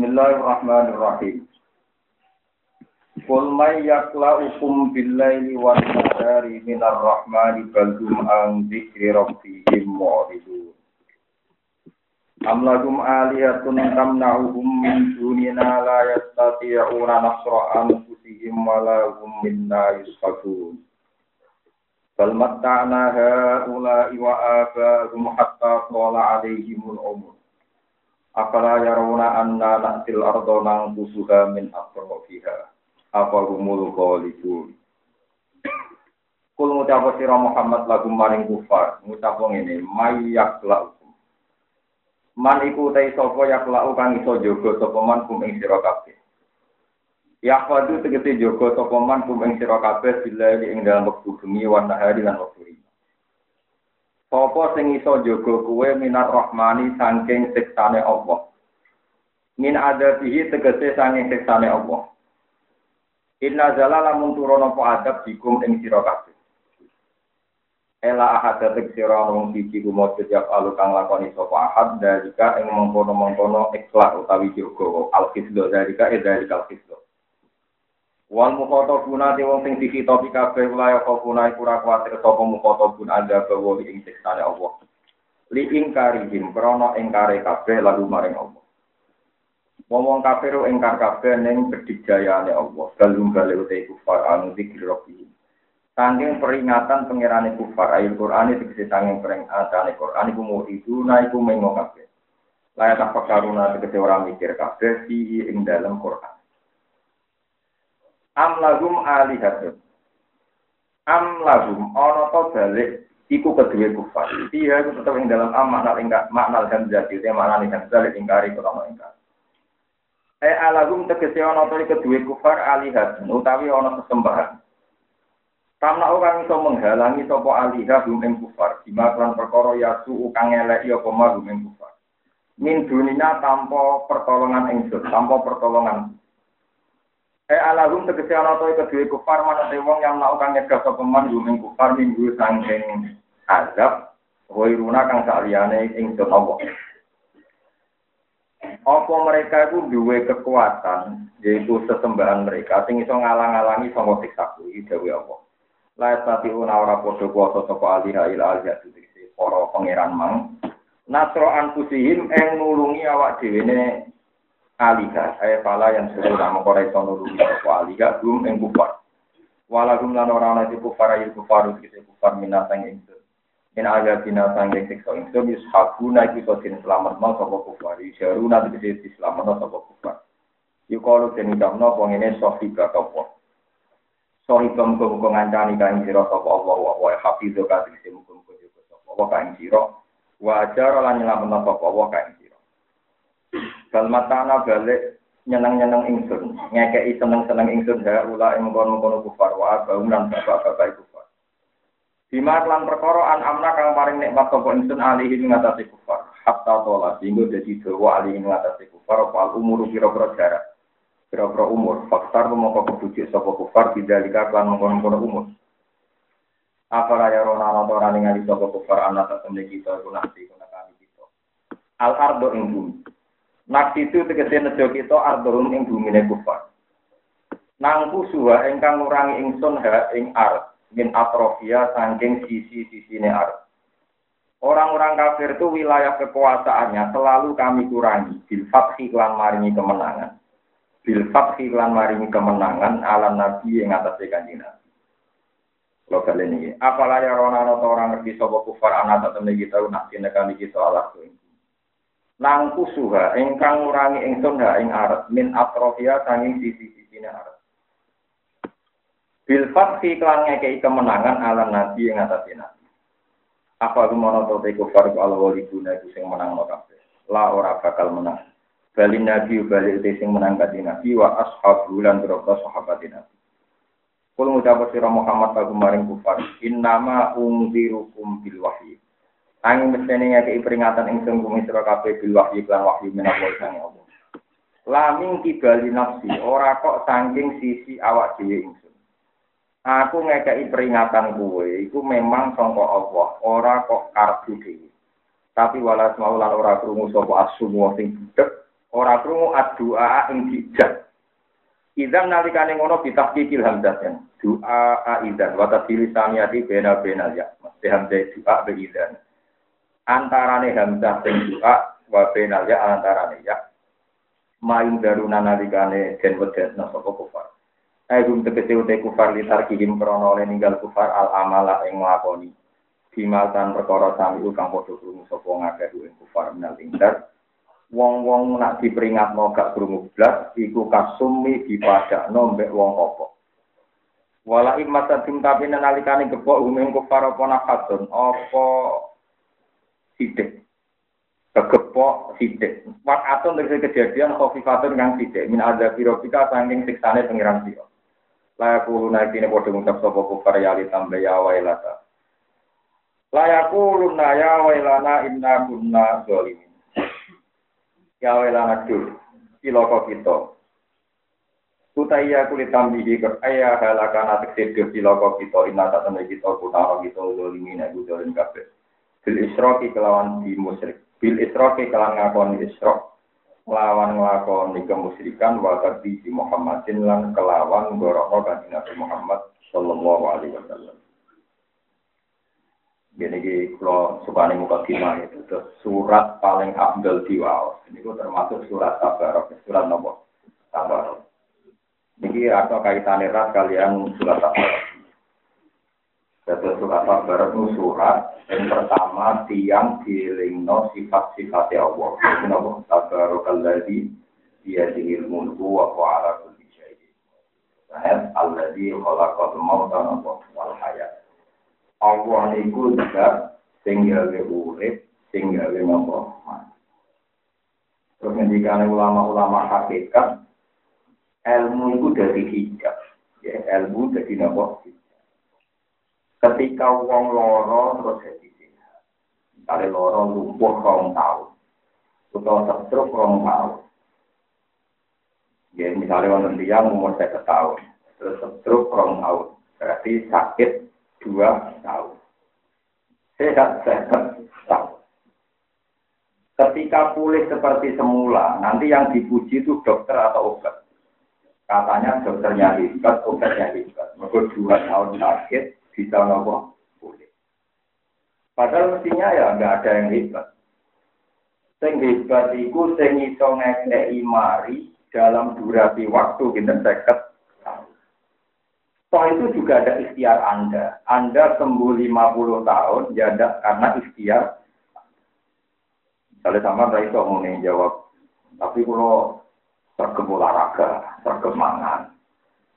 Bismillahirrahmanirrahim. Qul may yakla'ukum bil-laili wan nahari minar rahmani bal hum an dzikri rabbihim mu'ridun. Am lahum alihatun tamna'uhum min dunina la yastati'una nasra anfusihim wa la hum minna yusfakun. Bal matta'na ha'ula'i wa aba'ahum hatta tala 'alaihimul umur. Afala yarawna anna na'til arda nangkusuha min atrofiha. Apa humul khalidun. Kul ngucap sira Muhammad lagu maring kufar, ngucap ngene, mayak laukum. Man iku te sapa yak lau kang iso jaga sapa man kum ing sira kabeh. Ya fadu tegese jaga sapa man kum ing sira kabeh bila ing dalam wektu bengi wan nahari lan wektu Sopo sing iso jaga kuwe minar rahmani saking siksane Allah. Min adabihi tegese saking siksane Allah. Inna zalala mun turono po adab dikum ing sira kabeh. Ela ahad datek sira wong siji kumojo tiap alu kang lakoni sapa ahad dalika ing mengkono-mengkono ikhlas utawi jaga al-qisdo dalika e dalika al-qisdo. Wal mukhatabuna te wong sing dikitopi kabeh wilayah kofuna iku ora kuwatir sapa mukhatabun ada bawa ing siksane Allah. Li ingkarihim krana ingkare kabeh lalu maring Allah. Wong kafir ingkar kabeh ning kedijayane Allah. Galung gale ute kufar anu dikir robi. Sangking peringatan pangerane kufar ayat Quran itu bisa sangking peringatan Quran iku mau itu naiku mengo kabeh. Layak apa karuna tegese orang mikir kabeh di ing dalam Quran. Am lahum alihatun. Am lahum ana to balik iku kedue kufar. Iya iku tetep ing dalam am makna ing makna hamzah itu makna ing hamzah ingkari krono ingkar. Eh alagum tegese ana to kedue kufar alihat utawi ana sesembahan. Tamna orang iso menghalangi sapa alihah hum ing kufar bima kan perkara yasu kang eleki apa ma hum ing kufar. Min dunina tanpa pertolongan ingsun tanpa pertolongan Eh alahum tegese ana to kedue kufar mana te wong yang melakukan nyegah sapa man gumeng kufar minggu sangking azab wairuna kang saliyane ing Allah. Apa mereka itu duwe kekuatan yaitu sesembahan mereka sing iso ngalang-alangi sanga siksa kuwi dewe Allah. La tati una ora padha kuwasa sapa aliha ila tegese para pangeran mang. Nasro anfusihim eng nulungi awak dhewe alika. Saya pala yang sudah nama korai sono dulu apa alika. Belum yang kufar. Lan orang nanti kufar ayu kufar kita kufar minasang ingsun in aga binatang yang sekso ingsun iku sotin selamat mau sapa kufar. Yusharu nanti bisa selamat mau sapa kufar. Yukalu den ucapno wong ini sohiba kapo sohiba muga-muga ngancani kain sira sapa Allah wa wa hafizu ka tegese muga-muga sapa Allah kain sira wa ajar lan nyelametno sapa Allah kain Bal matana balik nyeneng-nyeneng ingsun, ngekei seneng-seneng ingsun ha ula ing mengkono-mengkono kufar wa abaum lan bapak-bapak kufar. Bima lan perkara an amna kang paring nikmat sapa ingsun alihi ing ngatasi kufar. Hatta tola sehingga dadi dawa alihi ing ngatasi kufar apa umur pira-pira jarak. Pira-pira umur, faktar mongko kebujuk sapa kufar bidalika lan mengkono-mengkono umur. Apa raya rona ana ora ningali sapa kufar ana tetemne kita iku nanti kami kita. Al ardo ing bumi. Naksi itu tegese nejo kita ardohum ing bumine kufar. Nangku suha ingkang ngurangi ingsun ha ing ar min atrofia saking sisi-sisine ar. Orang-orang kafir itu wilayah kekuasaannya selalu kami kurangi bil fathi lan maringi kemenangan. Bil fathi lan maringi kemenangan ala nabi yang atas kanjeng nabi. Kalau kalian ini, apalah ya rona orang ngerti sobo kufar anak tetap kita nak kami kita Allah tuh nang kusuha ingkang ngurangi ingsun ha ing arat min atrofia sanging sisi-sisine arat bil fathi klan ngekei kemenangan ala nabi ing atase nabi. Apa rumono to te kufar ku al waliduna iku sing menang no kabeh? La ora bakal menang. Bali nabi bali te sing menang kanjeng nabi wa ashabu lan berapa sahabat nabi. Kulo ngucap sira Muhammad kagum maring kufar innama ungzirukum bil wahyi Angin mestene ngekei peringatan ingsun bumi sira kabeh bil wahyu lan wahyu menawa sang Allah. Laming kibali nafsi, ora kok saking sisi awak dhewe ingsun. Aku ngekei peringatan kuwe iku memang sangka Allah, ora kok karbu dhewe. Tapi walas mau lan ora krungu sapa asum sing budek Ora krungu addu'a ing dijak. Idzan nalikane ngono bitahqiqil hamzah Doa idzan wa tasili saniyati bena bena ya. Mesti hamzah doa be idzan. Antarane hamzah sing doa wa bena ya antarane ya. Mayung daruna nalikane den wedetna sapa kufar. Ayo gum tegese ute kufar litar kihim krono oleh ninggal kufar al amala ing nglakoni. Bimal tan perkara sami kang padha krungu sapa ngakeh ing kufar menal ingdar wong-wong nak diperingatno gak krungu blas iku kasumi dipadakno mbek wong apa wala imata tim tapi nalikane gepok umum kufar apa nafasun apa sidik. Kegepok sidik. Wakatun dari kejadian kofifatun kang sidik. Min ada pirofika sangking siksane pengiran siro layaku naikine podo ngucap sopo kufar yali tambah ya wailata. Layaku luna ya wailana inna kunna zolimin ya welana dul iloko kita. Kutaya kulit tambihi ke ayah halakan atik sedur iloko kita. Inna tak temen kita kutara kita zolimin aku zolim kabeh bil isroki kelawan di musyrik bil isroki kelawan ngakoni isrok lawan nglakoni kemusyrikan wa di Muhammadin lan kelawan gorokno kanjeng Nabi Muhammad sallallahu alaihi wasallam Gini ki suka muka kima itu surat paling abdul. Ini ku termasuk surat tabarok, surat nopo tabarok. Ini atau kaitan erat kalian surat tabarok. Jadi surat tabarok itu surat yang pertama tiang dilingno sifat-sifat Allah. Ini nopo tabarok alladhi dia dihil mulku wa ala kulli syai'in. Ayat alladhi khalaqal mauta wal hayat. Allah niku zat sing gawe urip, sing gawe nopo Terus ngendikane ulama-ulama hakikat, ilmu itu dari hijab. Ya, ilmu dari nopo Ketika wong loro terus jadi sehat. Misalnya loro lumpuh rong tahun. Atau setruk rong tahun. Ya, misalnya wonten tiyang umur saya tahun. Terus setruk rong tahun. Berarti sakit dua tahun. Sehat, sehat, tahun. Ketika pulih seperti semula, nanti yang dipuji itu dokter atau obat. Katanya dokternya hebat, obatnya hebat. Mereka dua tahun sakit, bisa ngomong pulih. Padahal mestinya ya nggak ada yang hebat. Sing hebat itu sing iso ngekei mari dalam durasi waktu kita seket Toh itu juga ada ikhtiar Anda. Anda sembuh 50 tahun, ya ada karena ikhtiar. Misalnya sama saya itu mau jawab. Tapi kalau sergem olahraga, sergem mangan.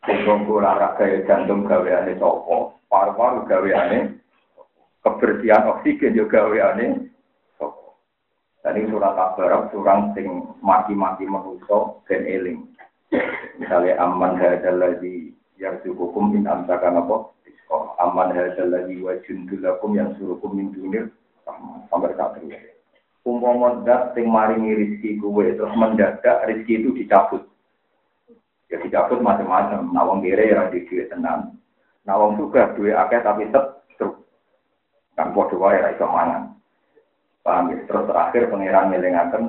Sergem olahraga ya jantung gaweane sopo. Paru-paru gaweane. Kebersihan oksigen juga gaweane sopo. Tadi surat kabar, surang sing maki-maki menuso dan eling. Misalnya aman hadal lagi yang hukum in amsaka apa isko aman hadal lagi wa jundulakum yang surukum min dunir sampai satu umpama dat sing maringi rizki kuwe terus mendadak rizki itu dicabut ya dicabut macam-macam nawang kere yang di duit tenang nawang juga duit akeh tapi tetap truk kan podo wae ra iso mangan paham ya terus terakhir pangeran ngelingaken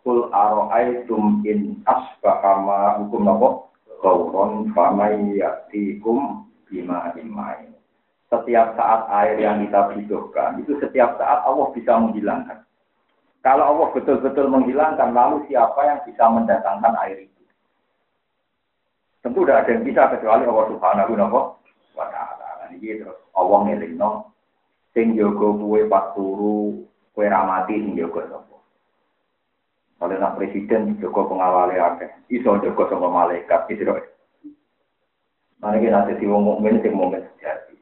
kul aro'aitum in asbahama hukum nopo Kauron famai yaktikum bima imai. Setiap saat air yang kita butuhkan, itu setiap saat Allah bisa menghilangkan. Kalau Allah betul-betul menghilangkan, lalu siapa yang bisa mendatangkan air itu? Tentu tidak ada yang bisa kecuali Allah Subhanahu wa taala. Ini terus Allah ngelingno sing jaga kuwe pas turu kue ramati sing jaga sapa. Kalau nak presiden Joko pengawali akeh, iso Joko sama malaikat gitu. Mana kita nanti wong mukmin sing mukmin sejati.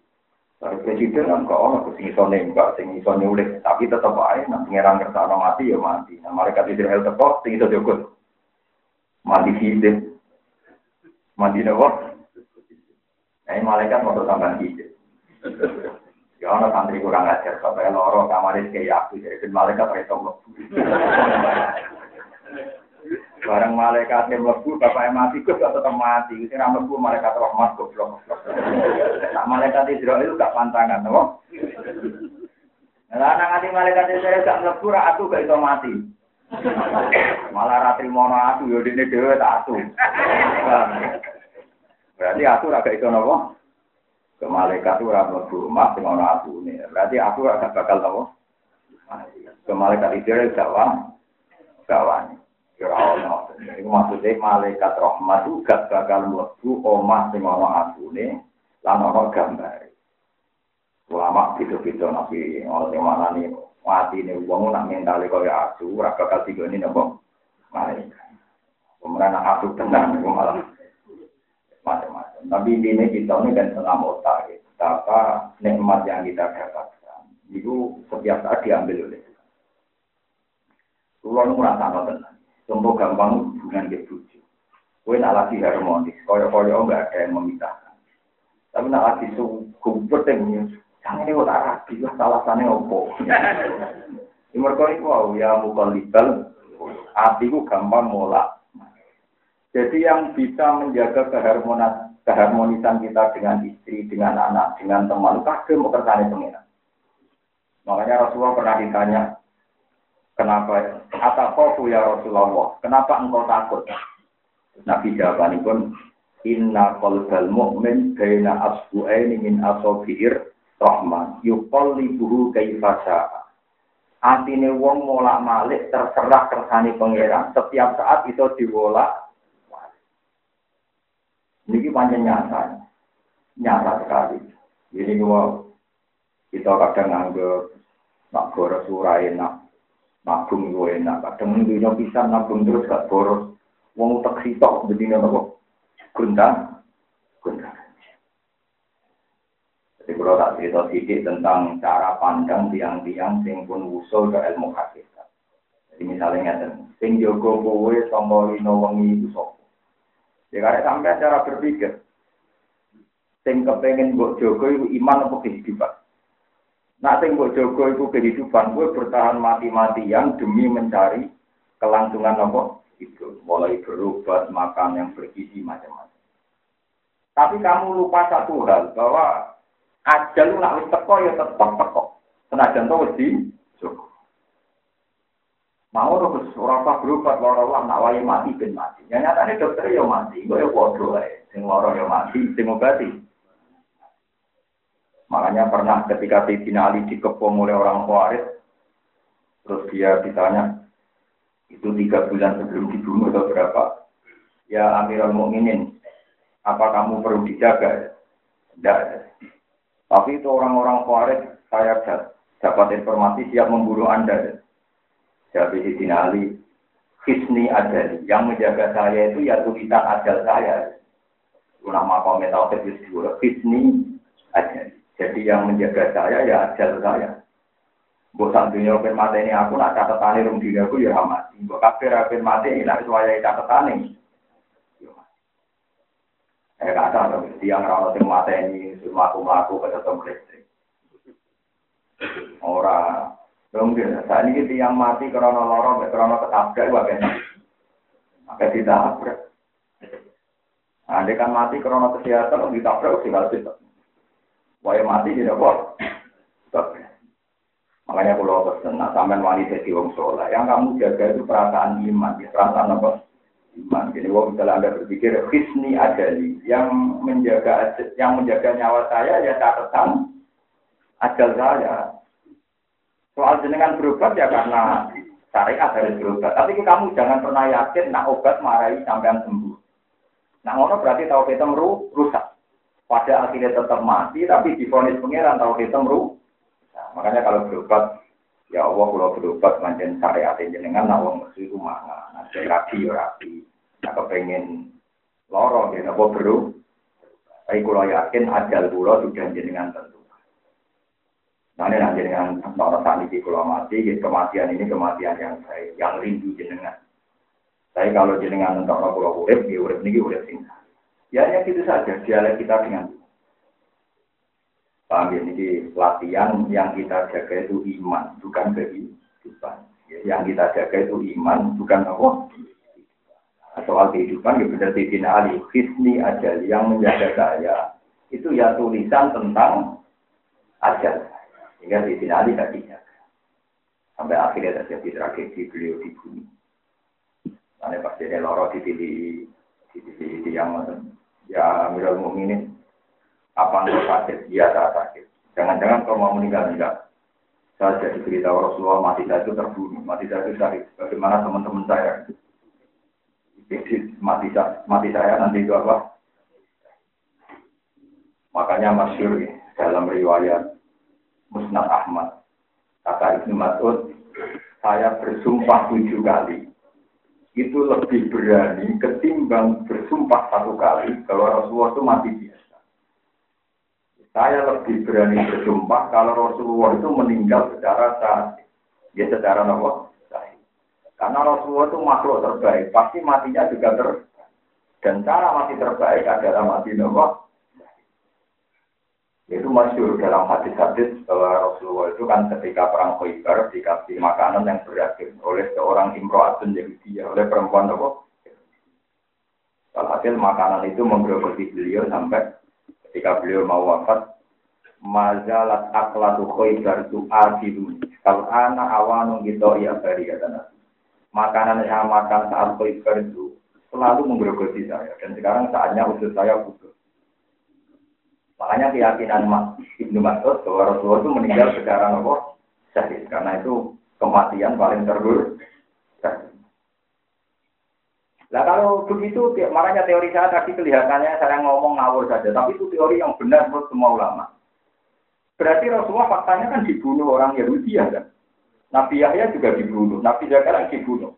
Kalau presiden kan kok orang sing iso nembak, sing iso nyulik, tapi tetap aja nak pangeran kertasno mati ya mati. Nah malaikat Israel teko sing iso Joko mati hidup. Mati nopo? Nah, malaikat mau tambah hidup. Ya ana santri kurang ajar, sampai loro kamar kayak aku jadi malaikat itu Barang malaikat yang mlebu bapak mati kok tetap mati. Sing ra mlebu malaikat rahmat goblok. Nah malaikat Israel gak pantangan, apa? Lah nang ati malaikat Israel gak mlebu ra aku gak iso mati. Malah ratri mono atu yo dene dhewe tak atu. Berarti aku ora gak iso napa? Ke malaikat ora mlebu rumah sing ana atune. Berarti aku ora bakal napa? Ke malaikat itu ora gawang. Gawang. Ya ono. Iku maksudnya malaikat rahmat gak bakal mlebu omah sing ana atune lan ana gambar. Ulama beda-beda nabi oleh mana nih mati nih uang nak mentali kaya asu, ora bakal tiga ini nopo malaikat. Kemudian asu tenang, malah macam-macam. Tapi ini kita ini kan senam otak, betapa nikmat yang kita dapatkan itu setiap saat diambil oleh Tuhan. Kulo nu merasa tenang. Contoh gampang hubungan ke bujuk. Kue nak lagi harmonis, koyo-koyo enggak ada yang memisahkan. Tapi nak lagi suku penting, jangan ini kok rapi lah, alasannya opo. Di mereka itu ya mukul libel, hatiku gampang molak. Jadi yang bisa menjaga keharmonisan, keharmonisan kita dengan istri, dengan anak, dengan teman, kagum kersane pengiran. Makanya Rasulullah pernah ditanya, kenapa? Atakofu ya Rasulullah, kenapa engkau takut? Nabi jawaban pun, Inna qalbal mu'min baina asbu'aini min asofi'ir rahman yuqallibuhu kaifa sya'a. Atine wong molak malik terserah kersane pangeran. Setiap saat itu diwolak ini panjang nyata, nyata sekali. Jadi kalau kita kadang nganggep nak boros surah enak, nabung gue enak. Kadang minggunya bisa nabung terus gak boros. Wong tak sitok begini nopo gundang, gundang. Kalau tak cerita sedikit tentang cara pandang tiang-tiang sing pun usul ke ilmu hakikat. Jadi misalnya ngeten, sing jogo kowe sangka lino wengi iku sapa? Ya karena sampai cara berpikir. Sing kepengen mbok jogo itu iman apa kehidupan. Nah, sing mbok jogo itu kehidupan, gue bertahan mati-matian demi mencari kelangsungan apa? Itu mulai berobat, makan yang bergizi macam-macam. Tapi kamu lupa satu hal bahwa ajal nak wis teko ya tetep teko. Senajan to wis di. Mau terus orang tak berobat loro nak wae mati ben mati. Yang nyatane dokter ya mati, gue ya bodoh ae. Sing loro ya mati, sing obati. Makanya pernah ketika Sayyidina Ali dikepung oleh orang Khawarij, terus dia ditanya, itu tiga bulan sebelum dibunuh atau berapa? Ya Amirul Mukminin, apa kamu perlu dijaga? Tidak. Tapi itu orang-orang Khawarij, saya dapat informasi siap membunuh Anda. Jadi di Ali, Hisni Adali, yang menjaga saya itu ya tulisan ajal saya. Nama komen tauhid itu Hisni Adali. Jadi yang menjaga saya ya ajal saya. Sak dunia open mati ini aku nak catetane rum diri aku ya mati. Mbok kafir open mati ini nak suaya catetane. Eh kata dong, tiang rawat yang mati ini semua aku melaku ke listrik. Orang Mungkin saat ini yang mati karena lorong, karena ketabrak, wah kan? Maka ditabrak. Nah, dia kan mati karena kesehatan, ditabrak, tinggal situ. Wah mati tidak kok. Makanya kalau pesen, nah sampean wali jadi wong soleh, yang kamu jaga itu perasaan iman, ya, perasaan apa? Iman. Jadi wong misalnya anda berpikir hisni adali, yang menjaga yang menjaga nyawa saya ya catatan ajal saya. Soal jenengan berobat ya karena syariat harus berobat. Tapi kamu jangan pernah yakin nak obat marahi sampean sembuh. Nah ngono berarti tahu kita meru rusak. Pada akhirnya tetap mati, tapi difonis pengiran tahu kita meru. Nah, makanya kalau berobat, ya Allah kalau berobat manjen syariat jenengan nak mesti rumah. Nah, rapi ya rapi. Nah kepengen lorong ya apa beru. Tapi kalau yakin ajal kula sudah jenengan tentu. Nah ini nanti dengan orang tani di pulau mati, kematian ini kematian yang saya yang rindu jenengan. Saya kalau jenengan untuk orang pulau urip, di urip ini urip singkat. Ya hanya gitu saja dialek kita dengan Paham ya, ini latihan yang kita jaga itu iman, bukan kehidupan. Yang kita jaga itu iman, bukan apa? Soal kehidupan, ya benar Tidin Ali, Hisni yang menjaga saya, itu ya tulisan tentang ajal. Sehingga di sini Ali tadi Sampai akhirnya terjadi tragedi beliau dibunuh. Karena pasti ada loro dipilih, dipilih di yang ya Amirul Mukminin apa nggak sakit? Iya tak sakit. Jangan-jangan kalau mau meninggal enggak. Saya jadi berita Rasulullah mati saya itu terbunuh, mati saya itu sakit. Bagaimana teman-teman saya? Jadi mati saya, mati saya nanti itu apa? Makanya masyur dalam riwayat Musnad Ahmad Kata Ibnu Mas'ud, saya bersumpah tujuh kali. Itu lebih berani ketimbang bersumpah satu kali kalau Rasulullah itu mati biasa. Saya lebih berani bersumpah kalau Rasulullah itu meninggal secara sah. Ya secara nopo Karena Rasulullah itu makhluk terbaik, pasti matinya juga terbaik. Dan cara mati terbaik adalah mati nopo itu masyur dalam hadis-hadis bahwa Rasulullah itu kan ketika perang Khaybar dikasih makanan yang beragam oleh seorang imro'atun Yahudi, oleh perempuan apa? Hasil makanan itu menggerogoti beliau sampai ketika beliau mau wafat, mazalat aklatu Khaybar itu adilu. Kalau anak awanu gitu ya dari kata Nabi. Makanan yang makan saat Khaybar itu selalu menggerogoti saya. Dan sekarang saatnya usus saya putus. Makanya keyakinan Mas Ibnu Mas'ud bahwa Rasulullah itu meninggal secara nopo syahid karena itu kematian paling terburuk. Nah kalau begitu, makanya teori saya tadi kelihatannya saya ngomong ngawur saja, tapi itu teori yang benar menurut semua ulama. Berarti Rasulullah faktanya kan dibunuh orang Yahudi ya kan? Nabi Yahya juga dibunuh, Nabi Zakaria dibunuh.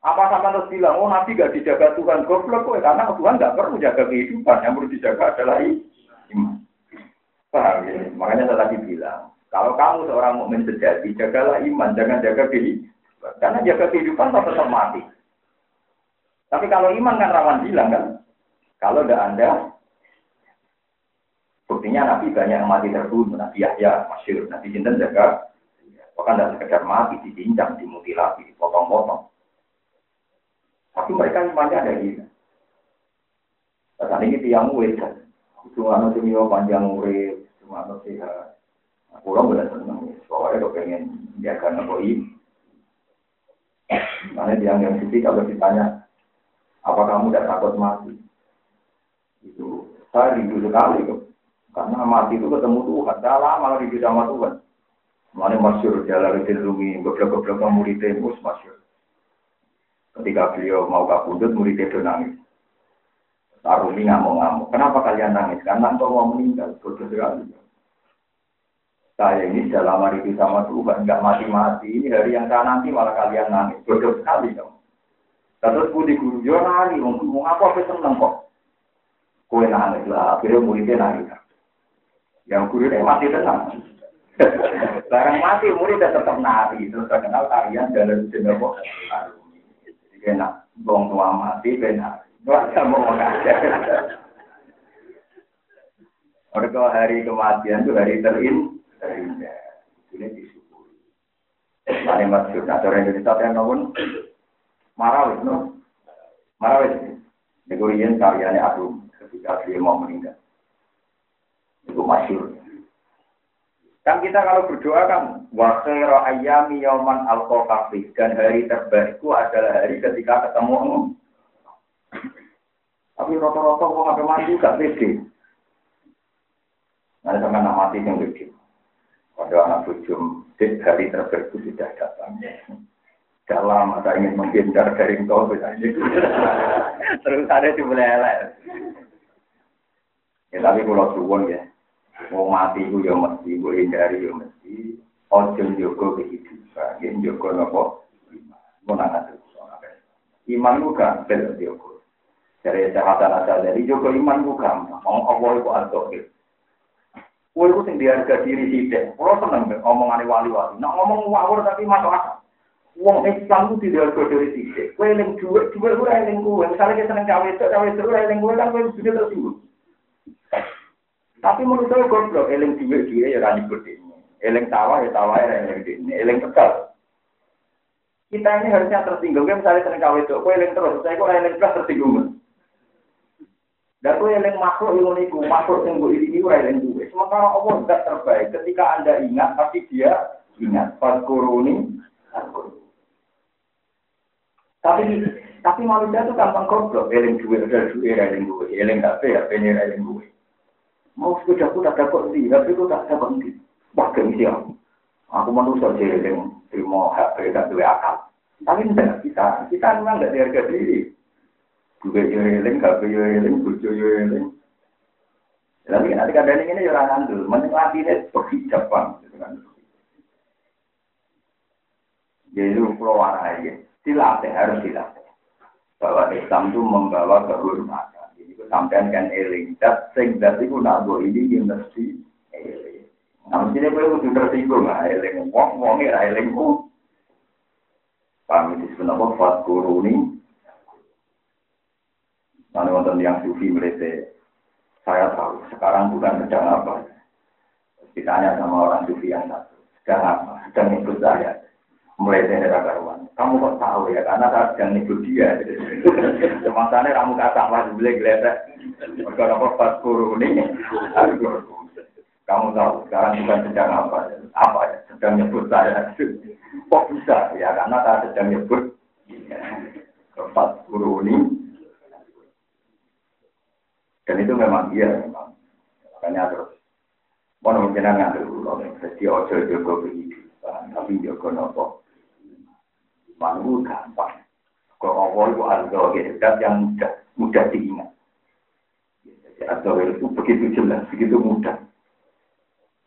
Apa sama terus bilang, oh Nabi gak dijaga Tuhan, goblok kok, karena Tuhan gak perlu jaga kehidupan, yang perlu dijaga adalah iman. Paham ya? Makanya saya tadi bilang, kalau kamu seorang mukmin sejati, jagalah iman, jangan jaga kehidupan. Karena jaga kehidupan tetap mati. Tapi kalau iman kan rawan hilang kan? Kalau tidak Anda, buktinya Nabi banyak yang mati terbunuh. Nabi Yahya, Masyur, Nabi Jinten jaga. Bahkan tidak sekedar mati, dicincang, dimutilasi, dipotong-potong. Tapi mereka imannya ada gitu. Saat ini tiang wedan. Cuma nanti panjang urip, cuma sehat. Aku orang benar seneng, soalnya kalau pengen nopo ini. Mana dia yang sisi kalau ditanya, apa kamu tidak takut mati? Itu saya rindu sekali kok. Karena mati itu ketemu Tuhan. Dah lama rindu sama Tuhan. Mana masyur itu rumi, beberapa-beberapa muridnya mus masyur. Ketika beliau mau kabundut, muridnya itu nangis. Arumi ngamuk-ngamuk. Kenapa kalian nangis? Karena engkau mau meninggal. Bodoh sekali. Saya ini dalam hari itu sama Tuhan, nggak mati-mati. Ini hari yang nanti malah kalian nangis. Bodoh sekali dong. Terus budi guru, yo ngomong apa apa seneng kok. Kue nangis lah, akhirnya muridnya nangis. Yang guru ini mati tenang. Barang mati muridnya tetap nari, terus terkenal tarian dalam jenis kok. Jadi enak, bong tua mati, benar. Wajah mau mengajar. Mereka hari kematian itu hari terin, terindah. Ini disyukuri. Ini maksud, nah cara Indonesia yang marawis, no? Marawis. Negorian karyanya aku ketika dia mau meninggal. Itu masyur. Kan kita kalau berdoa kan wa khairu ayyami yauman al dan hari terbaikku adalah hari ketika ketemu tapi rata-rata kok sampai mati gak pede. Nah, sama anak mati yang pede. Pada anak bujum, hari terbaik itu sudah datang. Dalam ada ingin menghindar dari engkau, terus ada di belelek. Ya tapi kalau suwon ya, mau mati itu ya mesti, mau hindari ya mesti. Ojo jogo kehidupan, ya jogo nopo. Mau nangat Iman itu kan, bel jogo. Dari sehatan asal dari juga iman ku gampang. Ngomong Allah itu al-Zohir. Kue itu sing diharga diri sidik. Kalau seneng omongan wali-wali. Nah ngomong wawur tapi masuk akal. Wong Islam itu tidak harga diri sidik. Kue yang duit, duit gue yang kue. Misalnya kita seneng cawe itu, cawe itu yang kue kan kue sudah tersinggung. Tapi menurut saya goblok, eling duit duit ya rani gede. Eling tawa ya tawa ya eling gede. Eling tegal. Kita ini harusnya tersinggung. Misalnya seneng cawe itu, kue eling terus. Saya kok eling terus tersinggung. Dan kowe yang makhluk yang niku, makhluk yang gue ini ora yang duwe. Sementara Allah tidak terbaik. Ketika Anda ingat, tapi dia ingat. Pas kuruni, Tapi tapi manusia itu gampang goblok, eling duit ada duit, eling duit, eling HP, HP ini eling duit. Mau sepeda aku tak dapat di, tapi aku tak dapat di. Wah gengsi aku. Aku manusia eling, terima HP tak duit akal. Tapi enggak, kita kita memang enggak diharga diri. Duit yo eling, HP yo eling, bojo yo eling. Tapi nanti kadang ini ya orang ngandel, menikmati ini berhijab bang. Jadi pulau warai, dilatih harus dilatih. Bahwa Islam itu membawa kehormatan. Jadi sampean kan eling, dat sing dat itu nak ini yang mesti eling. Nah, mestinya gue udah tersinggung, nah eling, wong wong ya eling, wong. Kami di sebenarnya fat guru ini, Mana wonten yang sufi melete, saya tahu sekarang bukan sedang apa. Ditanya sama orang sufi yang satu, sedang apa? Sedang ikut saya. Mulai dari karuan. Kamu kok tahu ya? Karena saya sedang ikut dia. Semasanya kamu kata lah, boleh geletek. Mereka apa pas guru ini. Kamu tahu sekarang bukan sedang apa? Apa ya? Sedang nyebut saya. Kok bisa? Ya karena saya sedang nyebut. Pas guru ini dan itu memang iya memang. Makanya terus mau mungkinan ngambil dulu, jadi ojo jogo kehidupan, tapi jogo nopo. Manggu gampang. Kok Allah itu gitu, yang mudah, mudah diingat. Jadi ada itu begitu jelas, begitu mudah.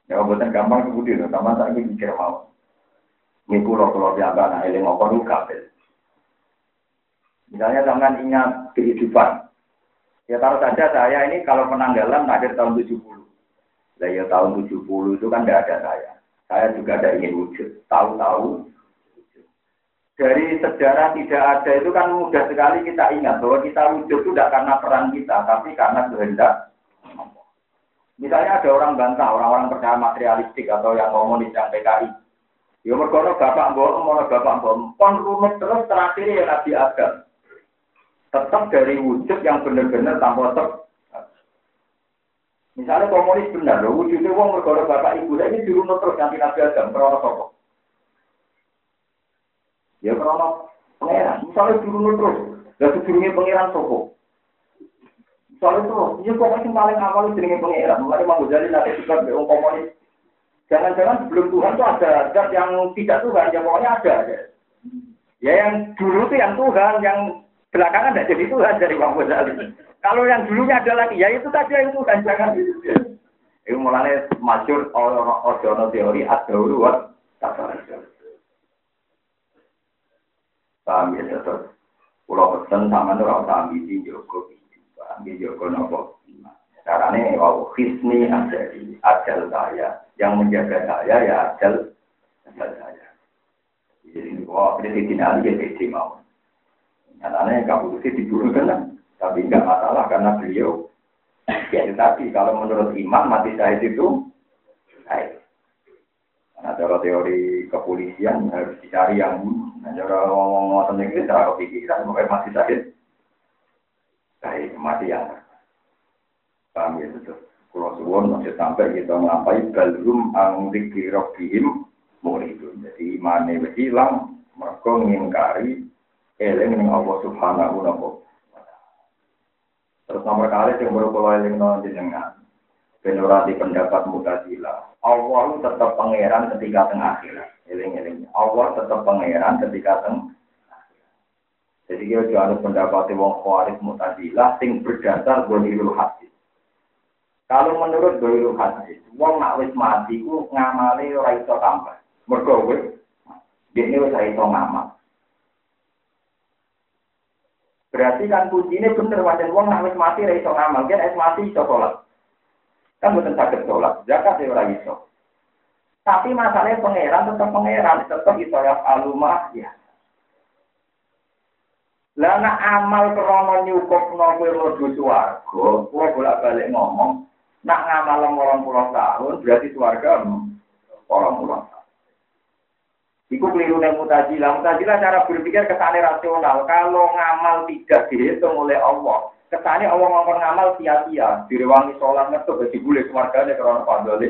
Ya, bukan gampang kemudian, sama tak ini mikir mau. Ini pulau pulau biasa, nah ini ngokor kabel. Misalnya jangan ingat kehidupan, Ya taruh saja saya ini kalau penanggalan akhir tahun 70. Nah ya tahun 70 itu kan tidak ada saya. Saya juga ada ingin wujud. Tahu-tahu. Dari sejarah tidak ada itu kan mudah sekali kita ingat bahwa kita wujud itu tidak karena peran kita, tapi karena kehendak. Misalnya ada orang bantah, orang-orang percaya materialistik atau yang komunis yang PKI. Ya mergono bapak mbok, mau bapak mbok, pon rumit terus terakhir ya Nabi Adam tetap dari wujud yang benar-benar tanpa ter Misalnya komunis benar, wujudnya uang berkorban bapak ibu, ini dirunut terus nanti nabi Adam, perono sopok. Ya perono pangeran, misalnya dirunut terus, gak sedurungnya pangeran sopok. Misalnya terus, ya pokoknya yang paling awal jenenge pangeran, mulai mau jadi nanti juga orang komunis. Jangan-jangan sebelum Tuhan itu ada zat yang tidak Tuhan, yang pokoknya ada. Ya yang dulu itu yang Tuhan, yang Belakangan tidak jadi Tuhan dari Imam Ghazali. Kalau yang dulunya ada lagi, ya itu saja yang Tuhan, jangan itu. Itu mulanya masyur orang teori ad-dawru wa Paham ya, tetap. Pulau pesen sama itu orang ambisi Joko. Ambisi Joko nopo. Caranya, wow, hisni ajali, ajal saya. Yang menjaga saya, ya ajal, ajal saya. Jadi, wah, ini tidak ada yang mau. Karena yang di dulu kan, tapi nggak masalah karena beliau ya tadi kalau menurut imam mati syahid itu baik. Nah, cara teori kepolisian harus dicari yang nah, cara ngomong-ngomong tentang ini cara kepikiran mungkin mati syahid baik mati yang paham ya betul. Kalau suwon masih sampai kita melampai balrum angdik kirobihim muridun. Jadi mana hilang mereka ngingkari eling ning Allah Subhanahu wa taala. Terus nomor kali yang baru eling nol jenengan, penurati pendapat mutazila. Allah tetap pangeran ketika tengah akhirat. Eling-eling. Allah tetap pangeran ketika tengah jadi kita juga ada pendapat wong khawarij mutazila sing berdasar golirul hadis. Kalau menurut golirul hadis, wong nak wis mati ku ngamali ora iso tambah. Mergo wis dia wis ora iso ngamal. Berarti kan kunci ini bener wajan wong nak wis mati ra iso ngamal, kan es mati iso sholat. Kan bukan sakit sholat, zakat ya ora iso. Tapi masalahnya pangeran tetap pangeran, tetap iso ya alumah ya. Lah nak amal krono nyukup no kowe mlebu swarga, kowe bolak-balik ngomong, nak ngamal 20 tahun berarti swarga 20 tahun. Iku keliru nih mutajilah. Mutajilah cara berpikir kesannya rasional. Kalau ngamal tidak dihitung oleh Allah, kesannya Allah ngomong ngamal sia-sia. Direwangi sholat ngetuk, jadi boleh keluarganya karena pandole.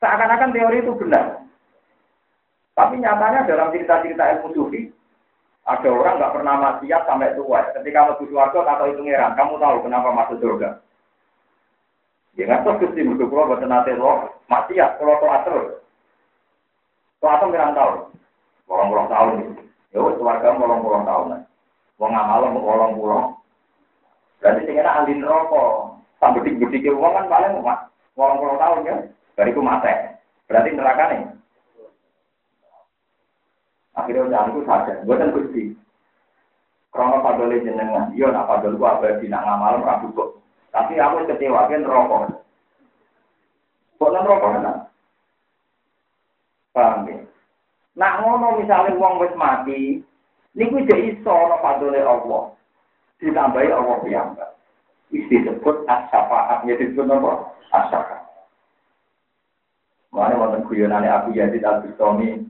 Seakan-akan teori itu benar. Tapi nyatanya dalam cerita-cerita ilmu sufi, ada orang nggak pernah maksiat sampai tua. Ketika lebih warga atau itu ngeran, kamu tahu kenapa masuk surga? Ya nggak tahu sih, butuh pulau buat nanti lo maksiat, kalau toat terus. Toat ngerang tahun, bolong-bolong tahun. Ya wes warga bolong-bolong tahun. Wong ngamal mau bolong-bolong. Berarti sing enak ahli rokok. Sampai bedik-bedik uang kan paling bolong-bolong tahun ya. Dari itu mati. Berarti neraka nih. Akhirnya udah aku sadar, gue kan gusti. Krono padole jenengan, iya nak padol gua abadi nak ngamal rabu kok. Tapi aku kecewa kan rokok. Kok rokok kan? Paham ya? Nak ngono misalnya wong wis mati, niku jek iso ana Allah. Ditambahi Allah piyambak. Disebut as-syafaat, ya disebut apa? As-syafaat. Mana wonten guyonane Abu Yazid Al-Bustami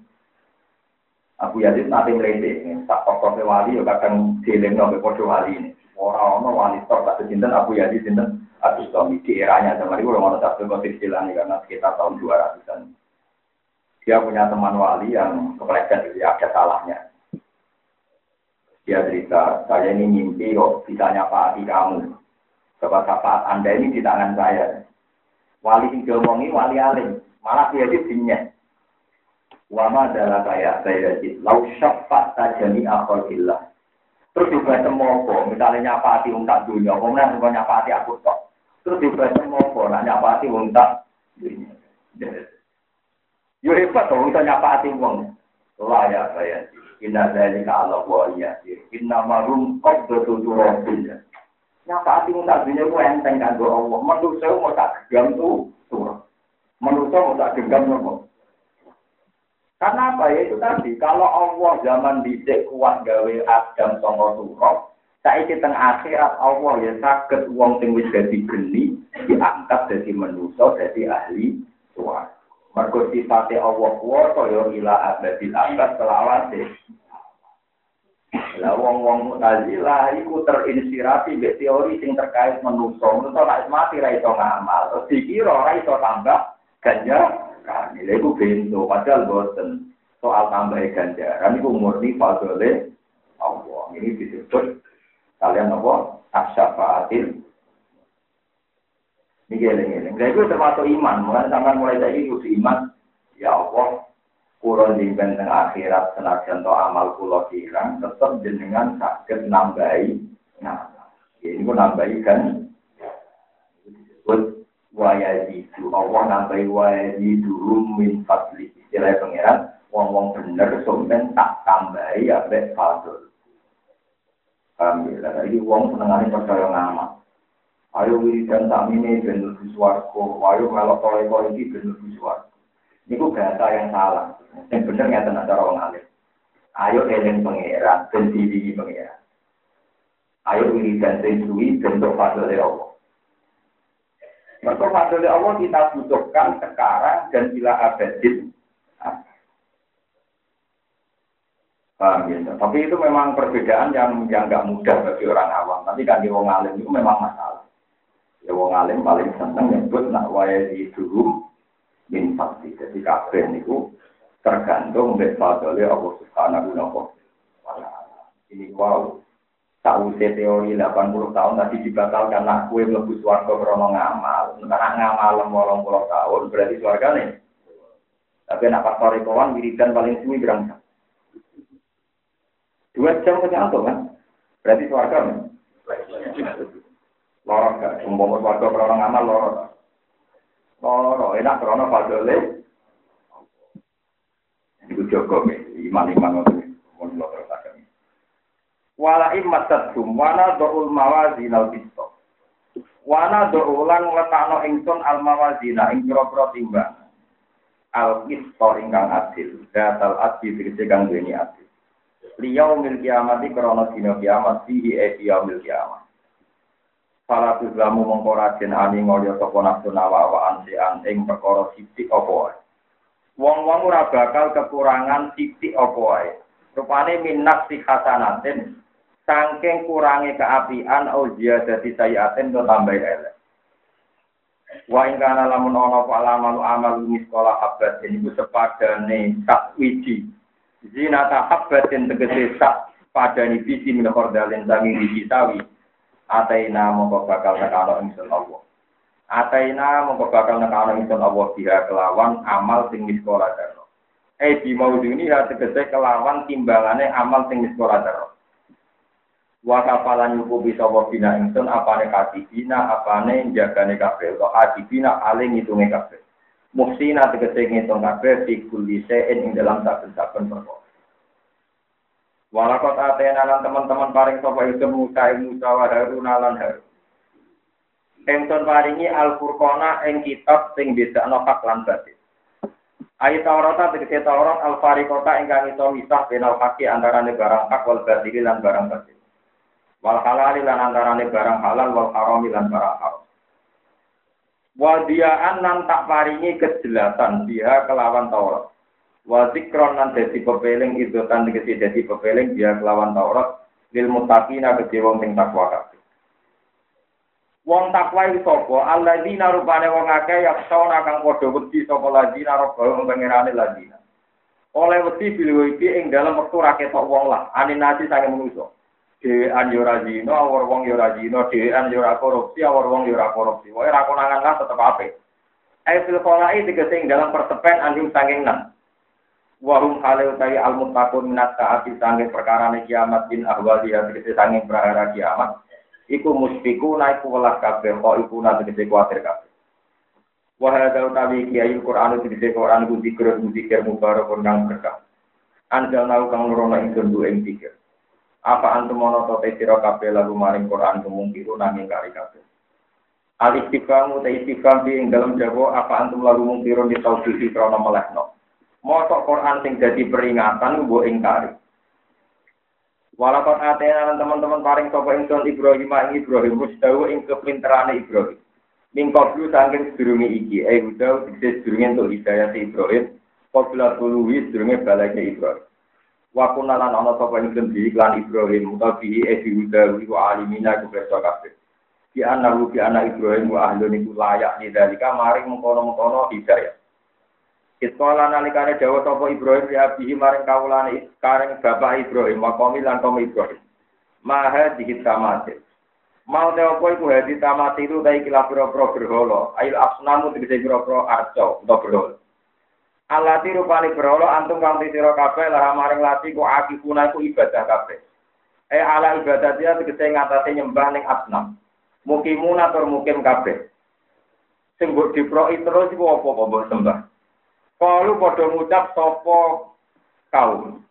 Abu Yazid nanti melete, tak tokoh wali, ya kadang dieling sampai podo wali ini. Orang orang wali top kata sinten Abu Yazid sinten Abu Stomi di eranya zaman itu orang orang satu kotir ini karena sekitar tahun 200-an. Dia punya teman wali yang kepleset itu ada salahnya. Dia cerita, saya ini mimpi kok bisa nyapati kamu. Sebab syafaat Anda ini di tangan saya. Wali yang diomongi wali alim, malah dia di Wama adalah kayak saya jadi lau saja nih akhillah. Terus juga semoga, misalnya nyapati tak dunia, kemudian juga nyapati aku tok. Terus juga semoga, nak nyapati tak dunia. Yo hebat tuh, bisa nyapati wong. Lah ya saya, inna dari Allah wa iya, inna marum kok betul turun Nyapati tak dunia itu enteng kan Allah. Menurut saya mau tak genggam tuh turun. Menurut saya mau tak genggam nopo. Karena apa ya itu tadi, kalau Allah zaman dicek kuat gawe Adam songo surok, saiki teng akhirat Allah ya sakit uang sing wis dadi geni diangkat jadi manusia jadi ahli tua. Mergo sifate Allah kuwasa ya ila abadil abad selawase. Lah wong-wong Mu'tazilah iku terinspirasi mbek teori sing terkait manusia. Manusia nek mati ra iso ngamal, terus dikira ra iso tambah ganjar kami. Lha iku bento padahal boten soal tambah ganjaran iku murni fadole Allah. Ini disebut kalian apa? Asyafaatil ini geleng-geleng. Lha itu termasuk iman. Mulai sampai mulai dari itu iman. Ya Allah, kurang di benteng akhirat senajan to amal kulo kirang tetap jenengan sakit nambahi. Nah, ini pun nambahi kan disebut wayazidu Allah nambahi wayazidu min fadli istilah pangeran wong-wong bener somben tak tambahi ambek fadl paham ya iki wong senengane percaya ngamal ayo wiridan tak mine ben lebih swarga ayo melok kowe iki ben lebih swarga niku bahasa yang salah yang bener ngeten cara wong alim ayo eling pangeran ben diwiji pangeran ayo wiridan sing suwi bentuk fadl Allah Mereka fadli Allah kita butuhkan sekarang dan bila abadin. Paham ya? Tapi itu memang perbedaan yang yang nggak mudah bagi orang awam. Tapi kan di wong alim itu memang masalah. Ya wong alim paling seneng nyebut nak di dulu min fakti. Jadi kabeh itu tergantung dari fadli Allah Subhanahu wa taala. Ini wow tahu teori 80 tahun tadi dibatalkan nak kue mlebu swarga krana ngamal. Nek ngamal 80 tahun berarti nih. Tapi nak pas sore kawan wiridan paling suwi berang Dua jam atau kan? Berarti swarga. Lorok gak? Umpama swarga krana ngamal lorok. Lorok enak krana fadole. Iku Joko iman-iman ngoten. Mun wala immatatkum wana do'ul mawazin al bisto wana do'ulan letakno ingsun al mawazina ing pira-pira timbang al bisto ingkang adil datal adil tegese kang duweni adil liyau mil kiamat krana dina kiamat fihi e mil kiamat Fala tuzlamu mengkorajen ani ngolyo sapa nafsu nawa wa ansian ing perkara sithik apa. Wong-wong ora bakal kekurangan sithik apa wae. Rupane minat si hasanatin Sangking kurangi keapian au jadi sayatin do tambah elek. Wa ing kana lamun ana apa alamal amal sekolah habat iku sepadane sak wiji. Zina ta habatin tegese sak padani biji min khordalin sangi biji sawi. Ataina mongko bakal nekano ingsun Allah. Ataina mongko bakal nekano ingsun Allah biha kelawan amal sing sekolah darah. Eh di mauduni ha tegese kelawan timbangane amal sing sekolah darah. wa kafalan nyukupi sapa bina ingsun apane katibina apane jagane kabeh utawa adibina ale ngitunge kabeh muksina tegese ngitung kabeh di kulli ing dalam saben-saben perkara Walakot atena lan teman-teman paring sapa itu muka Musa wa Harun lan Harun. Engson paringi Al-Furqana ing kitab sing bedakno hak lan batil. Ayat Taurat tegese Taurat Al-Fariqata ingkang iso misah benal haki antarane barang hak wal batil lan barang batil. wal halal lan antarane barang halal wal haram lan barang haram. Wadiaan nan tak paringi kejelasan dia kelawan Taurat. Wa zikron nan dadi pepeling itu tan dikesi dadi pepeling dia kelawan Taurat lil muttaqina kedhe wong sing takwa kabeh. Wong takwa iki sapa? Alladzina rupane wong akeh yaksona kang padha wedi sapa ladina robbahum pangerane ladina. Oleh wedi bilih iki ing dalam wektu ra ketok wong lah, aninasi sange manusa. dhewean yo ora zina, awor wong yo ora zina, dhewean yo ora korupsi, awor wong yo ora korupsi. Wae ra konangan lah tetep apik. Ai fil qolai tegese dalam pertepen anjing sanging nang. Wahum hale utawi al muttaqun minat taati sanging perkara kiamat bin ahwali ya tegese sanging perkara kiamat. Iku muspiku naik welas kabeh kok iku nate tegese kuatir kabeh. Wahai hadza utawi kiai Quran tegese Quran ku zikir zikir mubarakun kang berkah. Anjal nau kang nurono ingsun duwe ing zikir. Apa antum mono to sira kabeh lagu maring Quran kemungkinan nanging kari kabeh. Al istifham te istifham di ing dalam jawa apa antum lagu mungkiro di tauhid krana melehno. Mosok Quran sing dadi peringatan mbok ingkari. Walaupun atena teman-teman paring sapa ingsun Ibrahim ing Ibrahim musdawu ing kepinterane Ibrahim. Mingko dulu saking sedurunge iki, eh udah bisa sedurunge untuk hidayah Ibrahim, Qabla tuluhi sedurunge balainya Ibrahim. wa kunna lan ana sapa ingsun bi iklan Ibrahim utawi ebi udawi wa alimina kersa kabeh di anak di anak Ibrahim wa ahlun iku layak di dalika maring mengkono-mengkono hidayah Iskola nalikane dawa sapa Ibrahim ya bihi maring kawulane kareng bapak Ibrahim wa lan kaum Ibrahim maha dikit tamate Mau te opo iku hadi tamati itu dai kila pira-pira berhala ail asnamu tegese pira-pira arca utawa berhala Alati rupani berolo antum kang sira kabeh lah maring lati ku akifuna iku ibadah kabeh. Eh ala ibadah dia tegese ngatasi nyembah ning asnam. Mukimuna tur mukim kabeh. Sing mbok diproi terus iku apa kok mbok sembah. Kalu padha ngucap sapa kaum.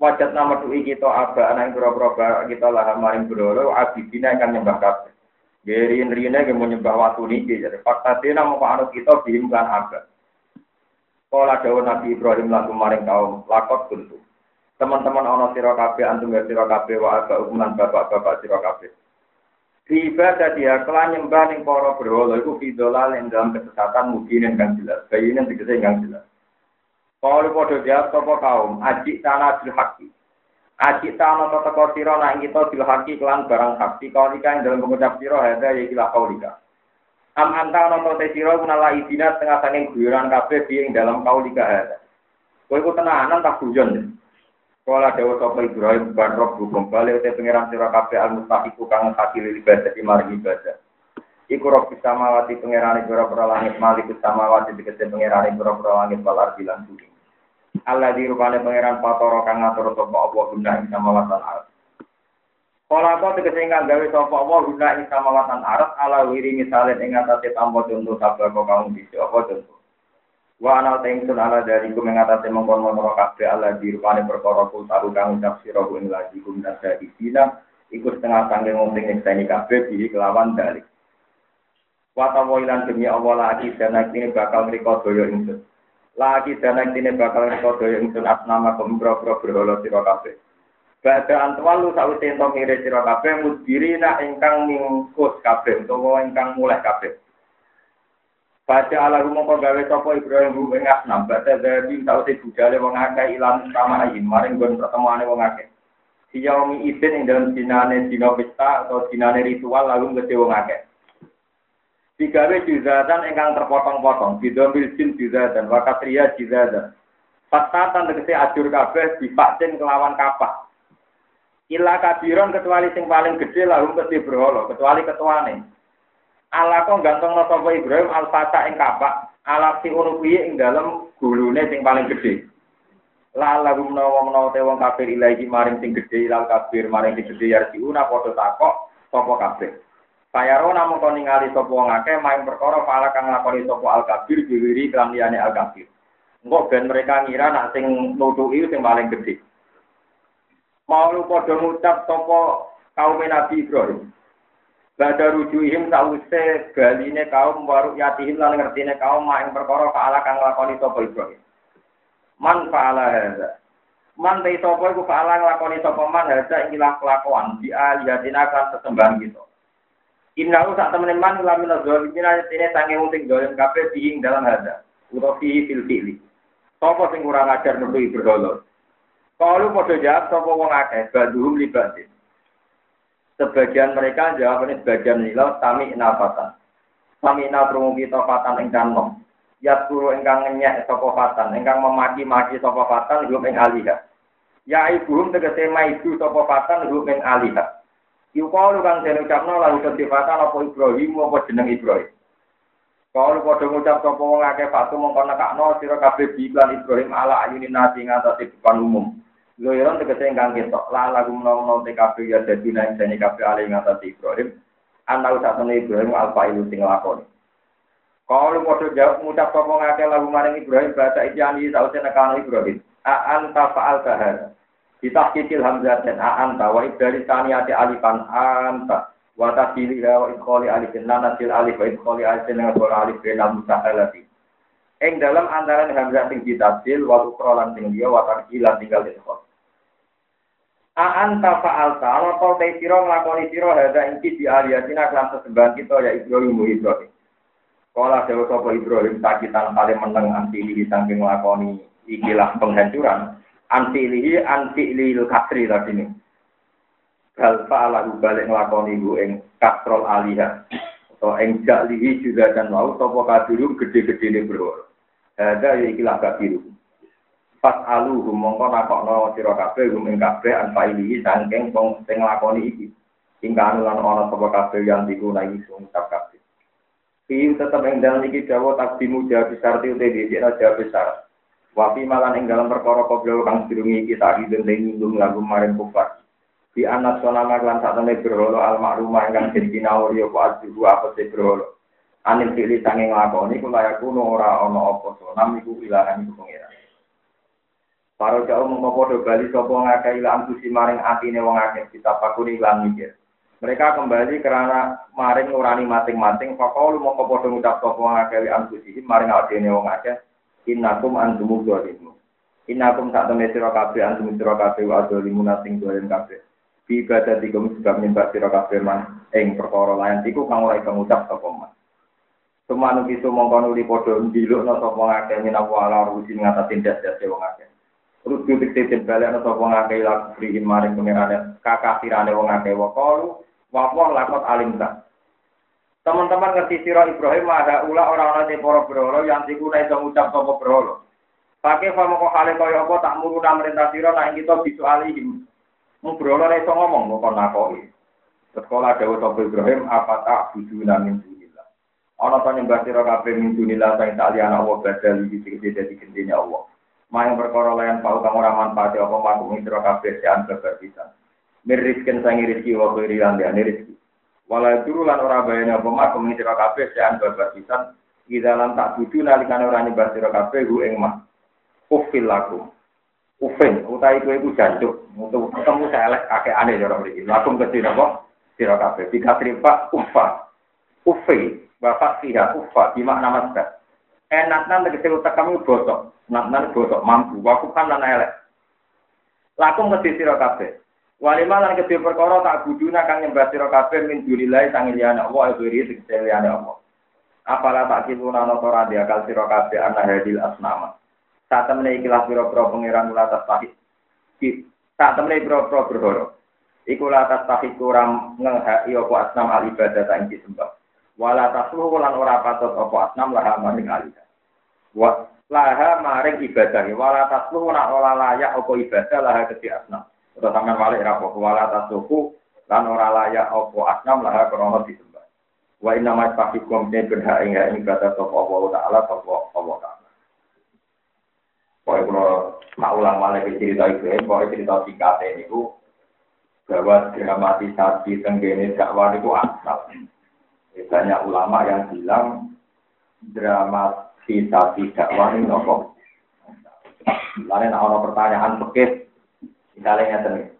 Wajat nama tuhi kita aba anak pura-pura kita lah maring berolo abidina kan nyembah kabeh. Gerin rine yang menyembah waktu ini jadi fakta dia nama anut kita bihim abad. Kala dawa Nabi Ibrahim lagu maring kaum lakot kuntu. Teman-teman ana sira kabeh antum ya sira kabeh wa aga ukuman bapak-bapak sira kabeh. Ibadah dia kelan nyembah ning para berhala iku fidolal ing dalam kesesatan mungkin yang jelas. Bayine tegese yang jelas. Kalau padha dia sapa kaum ajik tanah bil haqi. Ajik tanah kau sira nak kita bil haqi kelan barang hak. Kau ing dalam pengucap sira hada ya kila kaulika. Am anta to te sira kunala idina tengah sanging guyuran kabeh ing dalam kaulika ada. Kowe ku tenanan tak guyon. Kala dewa sapa Ibrahim ban rob hukum bali te pangeran sira kabeh al mustahiku kang hakil ibadah di mari ibadah. Iku rob samawati pangeran ora ora langit malik samawati dikete pangeran ora ora langit wal ardi lan. Allah di rupane pangeran patoro kang ngatur sapa Allah guna ing samawati al Kala apa tegese ingkang gawe sapa Allah guna ing samawatan arat ala wiri misale ing atase tanpa contoh sabar kok kaum bisa apa contoh. Wa ana sun ala dari ku ing atase mongkon-mongkon kabeh ala dirupane perkara ku tahu kang ucap sira ku ing lagi ku nasa dina iku setengah sangge ngomong nyekseni kabeh bihi kelawan dalik. Wa tawilan demi Allah lagi dan ini bakal mriko daya ingsun. Lagi dan ini bakal mriko daya ingsun asnama kumbro-bro berhala sira kabeh. Bada antwalu sawise ento mire sira kabeh mudbirina ingkang mingkus kabeh utawa ingkang mulai kabeh. Baca ala rumangka gawe sapa Ibrahim ing ing asnam bada dari sawise budale wong akeh ilang sama ayin maring gon pertemuane wong akeh. Siyaumi isin ing dalam dinane dina pesta atau dinane ritual lalu ngede wong akeh. digawe juzatan ingkang terpotong-potong. Bidomil jin juzatan wakatria juzatan. Fatatan tegese ajur kabeh dipaksin kelawan kapak Ila kabiron kecuali sing paling gede lalu kedhe berhala kecuali ketuane Ala kok gantung sapa Ibrahim al-fata ing kapak ala si urubi ing dalem gulune sing paling gede La lagu menawa menawa te wong kafir ilahi maring sing gede ilal kafir maring sing gede yarjiuna padha takok sapa kabeh Payaro namun kau ningali sopo wong akeh main perkara pala kang lakoni sopo al kabir diwiri kelam liyane al kabir. Engko ben mereka ngira nak sing nutuki sing paling gede. Mau padha ngucap sopo kaum Nabi Ibrahim. Bada rujuhim sause galine kaum waru yatihim lan ngertine kaum main perkara pala kang lakoni sopo Ibrahim. Man pala hadza. Man te sapa iku pala nglakoni sapa man hadza ing kelakuan di alihatina kan sesembahan. Inna lu sak temen man lamin zalimin ini sange uting dolim kabeh diing dalam hada. Utawa fihi fil fi'li. Sapa sing kurang ajar nutuhi berhala. Kalau padha jawab sapa wong akeh baduhum libatin. Sebagian mereka jawab sebagian nila sami nafatan. Sami natrungu kita fatan ing kanom. Ya ingkang ngenyek sapa fatan, ingkang memaki-maki sapa fatan hum ing alihah. Ya ibuhum tegese maidu sapa fatan hum ing alihah. Yukalu kang den ucapno lalu kesifatan apa Ibrahim apa jeneng Ibrahim. Kalau padha ngucap sapa wong akeh fatu nekakno sira kabeh biklan Ibrahim ala ayuni nasi ngatasi depan umum. Loiron tegese ingkang ketok la lagu menawa kabeh ya dadi nang jane kabeh ali ngatasi Ibrahim. Ana usatane Ibrahim alfa ilu sing lakoni. Kalau padha jawab sapa wong akeh lagu maring Ibrahim baca ijani sausé nekano Ibrahim. A anta fa'al kahar. Ditahkikil hamzah dan a'anta wa ibdali saniyati alifan anta wa tasiliha wa idkholi alifin nanasil alif wa idkholi alifin bola alif benal musahalati. Ing dalam antaran hamzah sing ditasil wa ukrolan sing liya wa tarjilan tinggal idkhol. A'anta fa'alta ana to te sira nglakoni sira hadza iki di aliyatina kelan sesembahan kita ya Ibrahim Ibrahim. Kala dewa sapa Ibrahim sakitan kali meneng anti di saking nglakoni ikilah penghancuran antilihi antilil kasri tadi ini. Bal fa'alahu balik ngelakoni bu ing kastrol alihah. Atau ing ja'lihi juga dan mau sopo kabiru gede-gede berhor. Ada ya ikilah kabiru. Pas alu mongko nakokno sira kabeh hum ing kabeh anfailihi saking wong sing nglakoni iki. Hingga anu lan ana sapa kabeh yang digunakan sung kabeh. Fi tetep ing dalem iki dawa takdimu jawab sarti ute dhewe jawab besar. Wafi malan ing dalam perkara koblo kang dirungi kita hidun dan nyinggung lagu maring kufar. Di anak sonama lan saat temen berholo al makrumah ingkang jadi kinawur yo kuat juga apa sih berholo. Anil pilih sanging lakoni kula yakuno ora ono apa sonam iku ilahan iku pengira. Para jauh mengkopodo bali sopo ngakai ila ampusi maring atine wong akeh kita pakuni lan mikir. Mereka kembali karena maring nurani masing-masing. Fakau lu mau kepodo ngucap sopo ngakai ila ampusi maring atine wong akeh. Innakum antumu dzalimun. Innakum sak temne sira kabeh antum sira kabeh wa dzalimun sing dolen kabeh. Bi ibadah dikum sebab nyembah sira kabeh man ing perkara lain iku kang iso ngucap sapa man. Sumanu kitu mongko nuli padha ndilukna sapa ngakeh minawa ala rusi ngatasin das-das wong akeh. Rudu dikte balekna sapa ngakeh laku frihim maring pengerane kakafirane wong akeh wa qalu wa lakot alim. Teman-teman ngerti sira Ibrahim ada ula orang-orang di para berhala yang dikuna iso ngucap sapa berhala. Pakai famo kok hale kaya apa tak muruna merintah sira nek kita bisu alihim. Mung berhala iso ngomong kok nakoki. Sekolah dawuh sapa Ibrahim apa tak buduna min dunillah. Ana to nyembah sira kabeh min dunillah sing tak liyana Allah badal iki dadi gendene Allah. Mayang perkara layan pau kang ora manfaat apa makung sira kabeh sean beber pisan. Mirisken sangi rezeki wa kiri lan rezeki. Walau dulu lan ora bayane apa mak kumi sira kabeh sean babar pisan dalam tak budu nalikane ora nyembah sira kabeh hu ing mak. Ufil laku. Ufin utai kowe iku jancuk untuk ketemu selek kakek aneh cara mriki. Lakum ke sira apa? Sira kabeh dikatripa ufa. Ufi bapak siha ufa di makna masdar. Enak nang tegese utak kamu bosok. Nang bosok mampu. Waku kan lan elek. Lakum ke sira kabeh. Walima lan kedhe perkara tak buduna kang nyembah sira kabeh min dunilai sang liyane Allah ibri tegese liyane Allah. Apala tak kiluna ana ora dia akal sira kabeh ana hadil asnama. Saat temene ikilah pira-pira pangeran kula atas tahik. Saat temene pira-pira berhoro. Iku la atas tahik kurang ngehaki apa asnam al ibadah tak. Wala tasluhu lan ora patut apa asnam laha maring alihah. Wa laha maring ibadah wala tasluhu nak ora layak apa ibadah laha kedhi asnam. Terus sampean walik ra apa wala tasluhu lan ora layak apa asnam laha krana disembah. Wa inna ma tafikum ne berhak ing ing kata sapa Allah taala sapa Allah taala. Pokoknya kalau nak ulang malih cerita itu, pokoknya cerita singkat ini bahwa dramatisasi tenggene dakwah itu asal. Banyak ulama yang bilang dramatisasi dakwah ini nopo. Lalu nak ada pertanyaan fikih, misalnya ini,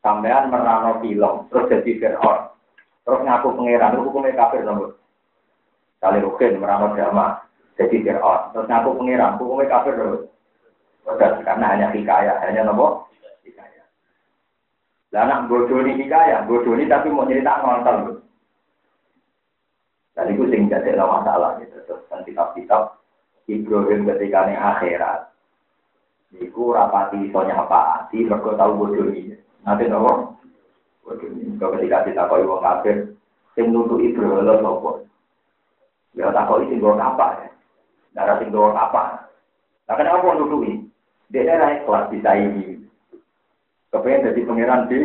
sampean merano film, terus jadi Fir'aun, terus ngaku pangeran, hukumnya kafir nopo. Kali rukin merano drama, jadi Fir'aun, terus ngaku pangeran, hukumnya kafir nopo. Karena hanya hikayat, hanya nopo. Lah anak bodoh ini hikayat, bodoh ini tapi mau cerita ngonton. Dan itu sing jadi masalah gitu. Terus kan kitab-kitab Ibrahim ketika ini akhirat. Iku rapati soalnya apa? Di mereka tahu bodoh ini. Nanti nopo bodoh ini. Kalau ketika kita kau ibu kafir, sing nutu Ibrahim lo nopo. Ya tak kau isi gue apa ya? Darah sing gue apa? Nah kenapa nutu ini? Dia daerah kelas bisa ini. Kepengen jadi pangeran di,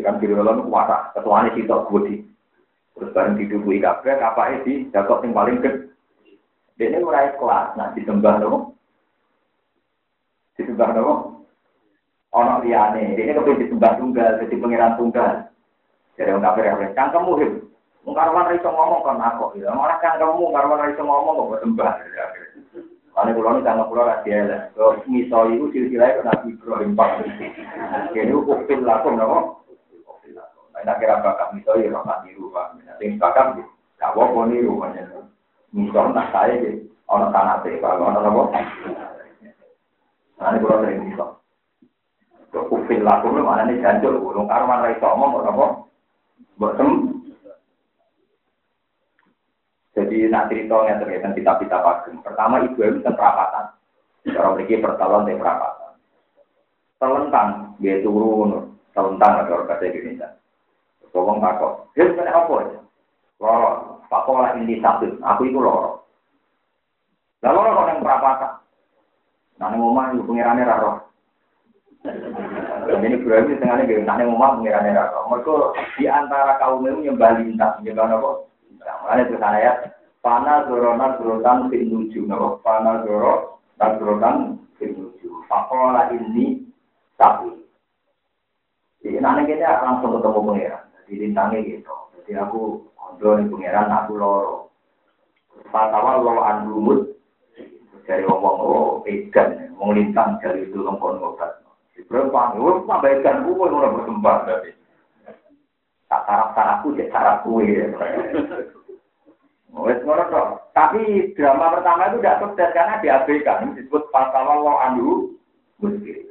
kan kiri lalu kuasa. Ketuanya kita budi. Terus bareng didukui kabeh kapake di dakok sing paling gede. Dene mulai kelas, nah disembah nopo? Disembah nopo? Ono liyane, dene kepen disembah tunggal, jadi pangeran tunggal. Jadi wong kafir yang cangkemmu him. Wong karwan ra iso ngomong kon aku, ya ora cangkemmu karwan ra iso ngomong kok sembah. Ane kula nih tangga kula ra dielek. Kok miso iku silsilah kok Nabi Ibrahim Pak. Kene ukupil lakum nopo? Nah, kira bakat miso ya ora niru Pak. Sing bakat gak apa niru pancen. Miso tak saya iki ana sanate Pak, ana napa? Ane kula sering miso. Kok ukupil lakum mana nih janjur urung karwan ra iso ngomong kok napa? Boten jadi nak cerita yang terkait kitab-kitab ageng. Pertama ibu itu perapatan. Cara memiliki pertalon dan perapatan. Telentang, dia turun. Telentang ada orang kata Indonesia. Tolong takut. Dia sebenarnya apa ya? Loro. Pakok lah ini satu. Aku itu loro. Lalu loro yang perapatan. Nah, ini ngomong itu pengirannya raro. Jadi berarti setengahnya gini. Nah, ini ngomong pengirannya raro. Mereka di antara kaum itu nyembah lintang. Nyembah apa? Makanya itu saya Pana zoronan zorotan fin nuju, nopo pana zoro dan nuju. Fakola ini sapi. Jadi nanti kita langsung ketemu pangeran. Jadi lintangnya gitu. Jadi aku kontrol nih pangeran, aku loro. Fatawal lo andumut dari ngomong oh edan, mau lintang dari itu lengkon ngobat. Berapa? Wah, pak baikan gue mau berkembang tapi. Tak sarap sarapku, jadi sarap kue. Wes ngono. Tapi drama pertama itu tidak sukses karena diabaikan. Disebut pasal Allah anhu muskil.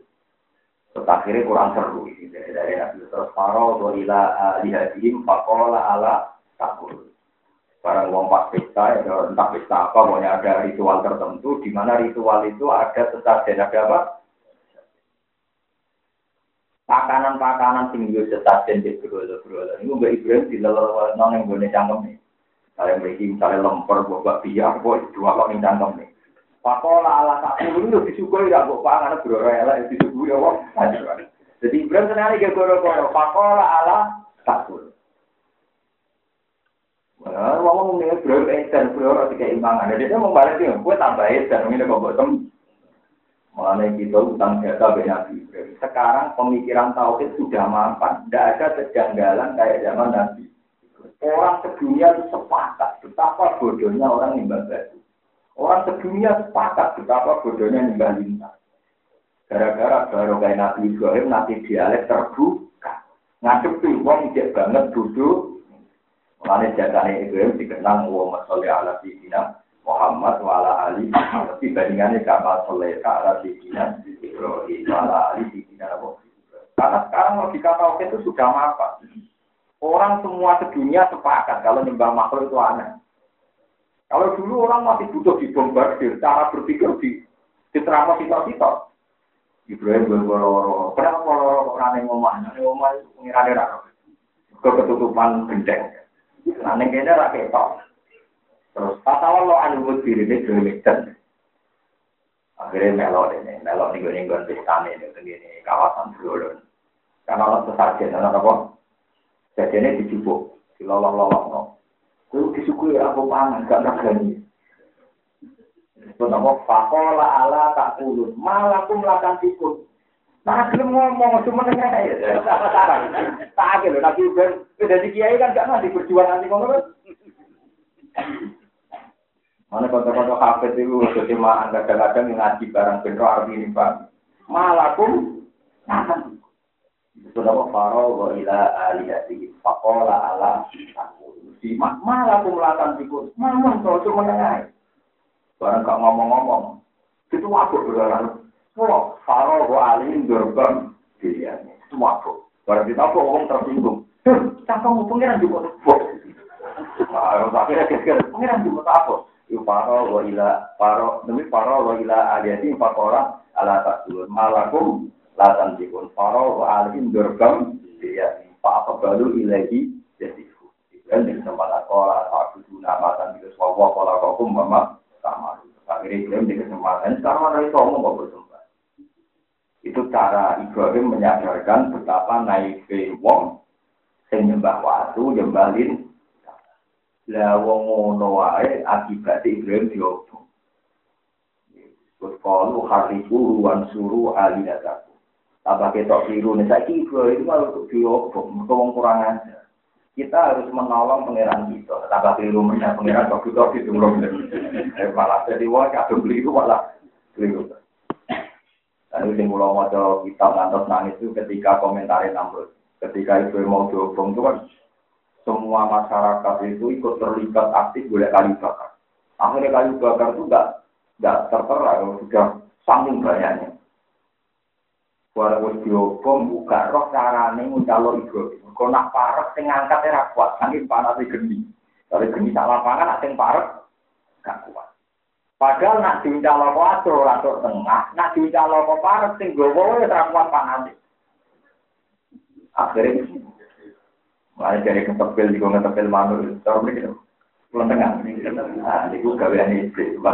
Terus akhirnya kurang seru ini dari dari Nabi terus Faro doila lihadihim fakola ala takul. Barang wong pas pesta, ya, entah pesta apa, pokoknya ada ritual tertentu, di mana ritual itu ada sesajen, ada apa? Pakanan-pakanan sing yo sesajen di berolo-berolo. Ini Mbak Ibrahim di lelor nong yang boleh cangkem nih. Saya memiliki misalnya lemper, buat biar, buat dua kok nih cangkem nih. Pakola ala puluh itu disuguhi tidak buat pangan berora elek disuguhi ya kok. Jadi Ibrahim senang gak goro-goro. Pakola ala puluh. Wah, ngomong nih Ibrahim edan berora tiga imbangan. Jadi dia mau balik dia, gue tambah edan ini kok botem. Mengenai kita utang jasa Nabi Ibrahim. Sekarang pemikiran tauhid sudah mampan. Tidak ada kejanggalan kayak zaman Nabi. Orang sedunia itu sepakat betapa bodohnya orang nyembah batu. Orang sedunia sepakat betapa bodohnya nyembah lintang. Gara-gara baru kayak Nabi Ibrahim, Nabi dialek terbuka. Ngadepi wong ijek banget duduk. Mulanya jatahnya Ibrahim dikenal Muhammad Salih ala Sidina Muhammad wa ala Ali. Bandingannya kamal Salih ala Sidina Ibrahim wa ala Ali Sidina Karena sekarang logika tauhid itu sudah mapan. Orang semua sedunia sepakat kalau nyembah makhluk itu aneh. Kalau dulu orang masih butuh dibombardir, cara berpikir di diterangkan kita-kita. Ibrahim berloro, kenapa loro kok rane ngomah? Rane ngomah itu pengirane raro. Keketutupan gendeng. Ning kene ra ketok. Terus pasal lo anu mudiri ini demikian. Akhirnya melok ini, melok nih gue gue pestane ini begini kawasan Bulun. Karena orang sesajen, orang apa? Jadi dijubuk, dilolong-lolong Itu disukui aku pangan, gak ngergani. Itu nama fakola ala tak kulun, malah aku melakukan tikun. Nah, belum ngomong cuma nanya ya? Tak ada nabi ben, udah di kiai kan gak nanti berjuang nanti ngono kan? Mana kota-kota hafid itu kesemaan kadang-kadang ngaji barang benro arti ini pak. Malakum, makan. Itu nama faro wa ila aliyati fakola ala Si malakum melakukan tikus, mamang kalau cuma nanya. Barang gak ngomong-ngomong, itu aku berlarang. Kalau Faro alim gerbang pilihannya. Itu mabuk. Barang kita apa orang tersinggung. Cangkang pengiran juga. Nah, akhirnya kira-kira pengiran juga apa? Itu Faro wa ila Faro demi Faro wa ila aliyati fakora ala tasulun malakum latan jikun Faro wa alim gerbang pilihannya. Pak apa baru ilahi jadi dan di kesempatan sekolah aku guna matan di sekolah sekolah hukum mama sama akhirnya di kesempatan ada itu ngomong kok bersama itu cara Ibrahim menyadarkan betapa naifnya wong sing nyembah watu nyembalin lah wong ngono wae akibat Ibrahim diobong Terus kalau hariku suruh alidataku. Tambah ketok biru nih, saya Ibrahim malah untuk diobong, wong kurang aja. Kita harus menolong pangeran kita. Tambah keliru mana pangeran kok kita itu belum. Malah jadi wong kadung keliru malah keliru. Lalu sing kula maca kitab ngantos nangis itu ketika komentari Namrud. Ketika itu mau diobong itu kan semua masyarakat itu ikut terlibat aktif boleh kayu bakar. Akhirnya kayu bakar itu enggak enggak tertera, sudah saking banyaknya. Walau wis diobong buka roh carane ngucalo ibu. Kok nak parek sing ngangkat ora kuat, saking panase geni. Kalau geni sak lapangan nak sing parek gak kuat. Padahal nak diuncalo kuatro atur tengah, nak diuncalo kok parek sing gowo wis ora kuat panase. Akhirnya Mulai dari ketepil, juga ngetepil manur, terus begitu. Pulang tengah, nah, ini gue gawean istri,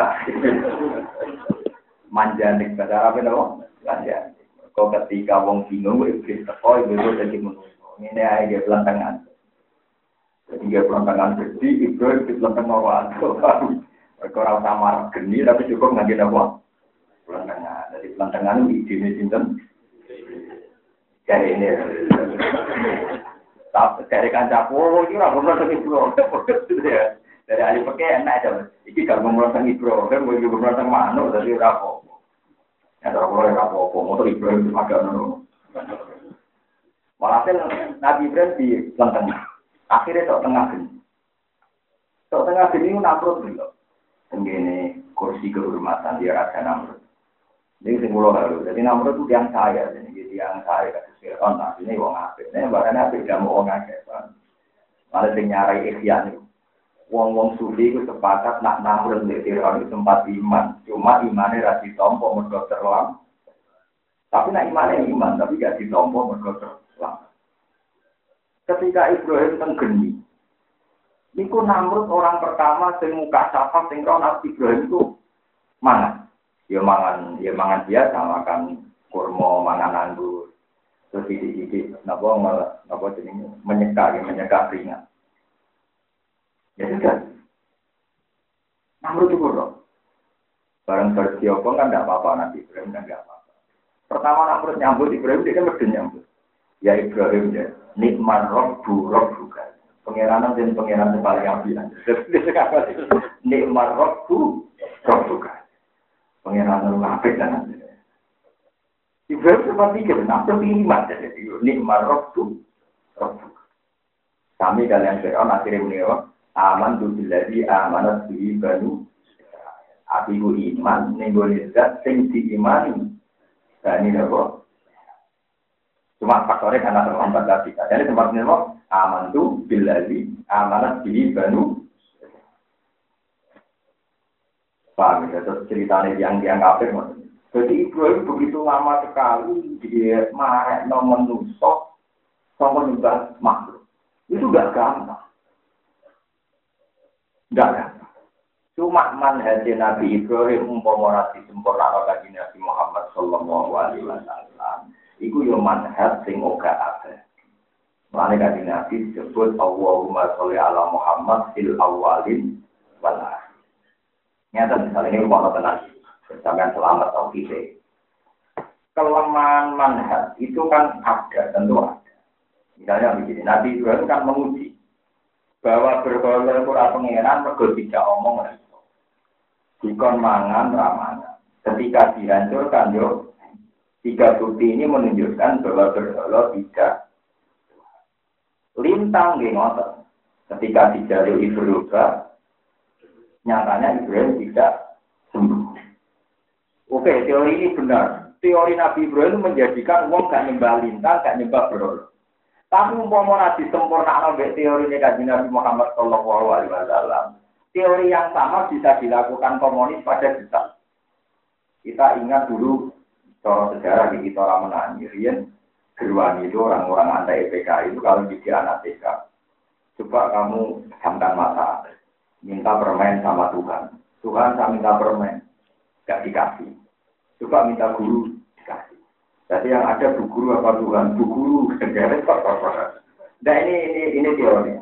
Manja nih, bahasa apa itu? Manja. Kau ketika wong bingung, gue iblis teko, jadi menunggu. Ini aja dia pulang tengah. Jadi dia pulang tengah gede, ibu itu pulang tengah waktu. Mereka orang samar geni tapi cukup ngaji apa? Bulan tengah. Jadi bulan tengah ini ide sinten. Jadi ini. Tapi dari kancah oh ini orang belum nonton ibro. Dari ahli pakai enak aja. Iki kalau mau nonton ibro, kan mau juga nonton mana? Dari rapo. Ya kalau boleh rapo, motor ibro itu agak nono. Walhasil Nabi Ibrahim di tengah. Akhirnya tok tengah geni. Tok tengah geni naprot dulu tenggene kursi kehormatan dia raja Namrud. Ini sing kula lalu. Jadi Namrud itu yang saya, jadi yang saya kasus Fir'aun, nah ini wong apik. Ini bahkan apik gak mau wong akeh. Malah sing nyarai ikhya nih. Wong-wong sufi itu sepakat nak Namrud di Fir'aun itu tempat iman. Cuma imannya rasi tompo mergo terlam. Tapi nak imannya iman, tapi gak ditompo mergo terlam. Ketika Ibrahim tenggeni, Niku Namrud orang pertama sing muka sapa sing roh Nabi Ibrahim itu mangan. Ya mangan, ya mangan biasa makan kurma, mangan anggur. Terus didik-didik napa napa jenenge menyeka, menyeka ringan. Ya sudah. Namrud itu. Barang berdiopong kan tidak apa-apa Nabi Ibrahim kan tidak apa-apa. Pertama Namrud nyambut Ibrahim dia kan berdua nyambut. Ya Ibrahim ya, nikmat roh buruk bukan. Pengiranan dan pengiran yang paling ambilan. Nikmat rohku, roh juga. Pengiran yang ngapik dan Ibrahim sempat mikir, nah iman jadi nikmat rohku, roh juga. Kami kalian Fir'aun akhirnya menewak, aman tu biladi amanat bi banu Abiku iman, nego zat sing diimani. Dan ini apa? Cuma faktornya karena terlambat tadi. Jadi tempat ini aman tuh bilali amanat bi banu paham ya terus ceritanya yang yang kafir jadi Ibrahim begitu lama sekali dia marah no menusuk sama juga makhluk itu gak gampang Enggak. Cuma manhaj Nabi Ibrahim umpama ora disempurna karo Nabi Muhammad sallallahu alaihi wasallam. Iku yo manhaj sing ora ada. Mulane kanjeng Nabi disebut Allahumma sholli ala Muhammad fil awalin wal akhir. Nyata misalnya ini rumah tenang. Sampai selamat tau kita. Kelemahan manhaj itu kan ada, tentu ada. Misalnya begini, Nabi Ibrahim kan menguji bahwa berbagai Quran pengiran mergo tidak omong dikon mangan ramana. Ketika dihancurkan yo, tiga bukti ini menunjukkan bahwa berhala tidak lintang di ngotot. Ketika dijalui berubah, nyatanya Ibrahim tidak sembuh. Oke, teori ini benar. Teori Nabi Ibrahim menjadikan uang gak nyembah lintang, gak nyembah berhala. Tapi umpama nabi sempurna teori ini Nabi Muhammad Shallallahu Alaihi Wasallam, teori yang sama bisa dilakukan komunis pada kita. Kita ingat dulu cara sejarah di kita orang menanyi, Rian, Gerwani itu orang-orang anti EPK itu kalau jadi anak TK. Coba kamu camkan mata, minta permen sama Tuhan. Tuhan saya minta permen, gak dikasih. Coba minta guru. Jadi yang ada bu guru apa Tuhan? Bu guru, segera Nah ini ini ini teori.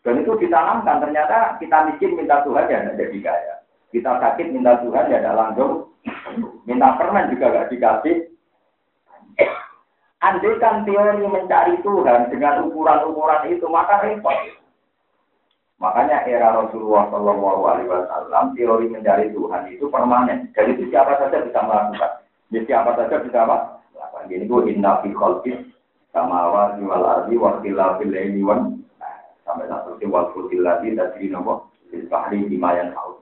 Dan itu ditanamkan, ternyata kita miskin minta Tuhan ya tidak jadi kaya. Kita sakit minta Tuhan ya tidak langsung. Minta permen juga gak dikasih. Andai kan teori mencari Tuhan dengan ukuran-ukuran itu, maka repot. Makanya era Rasulullah Shallallahu Alaihi Wasallam teori mencari Tuhan itu permanen. Jadi itu siapa saja bisa melakukan. Jadi siapa saja bisa melakukan. Ini itu inna fi khalqis sama wal ardi wa khilafil laili wan sampai satu wal fulkil lagi dari nopo bahri dimayan haus.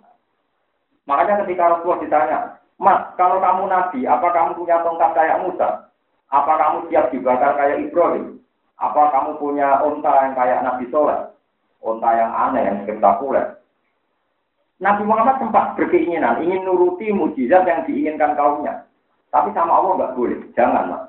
Makanya ketika Rasulullah ditanya, Mas, kalau kamu nabi, apa kamu punya tongkat kayak Musa? Apa kamu siap dibakar kayak Ibrahim? Apa kamu punya onta yang kayak Nabi Soleh? Onta yang aneh, yang spektakuler? Nabi Muhammad sempat berkeinginan, ingin nuruti mujizat yang diinginkan kaumnya. Tapi sama Allah nggak boleh, jangan mas.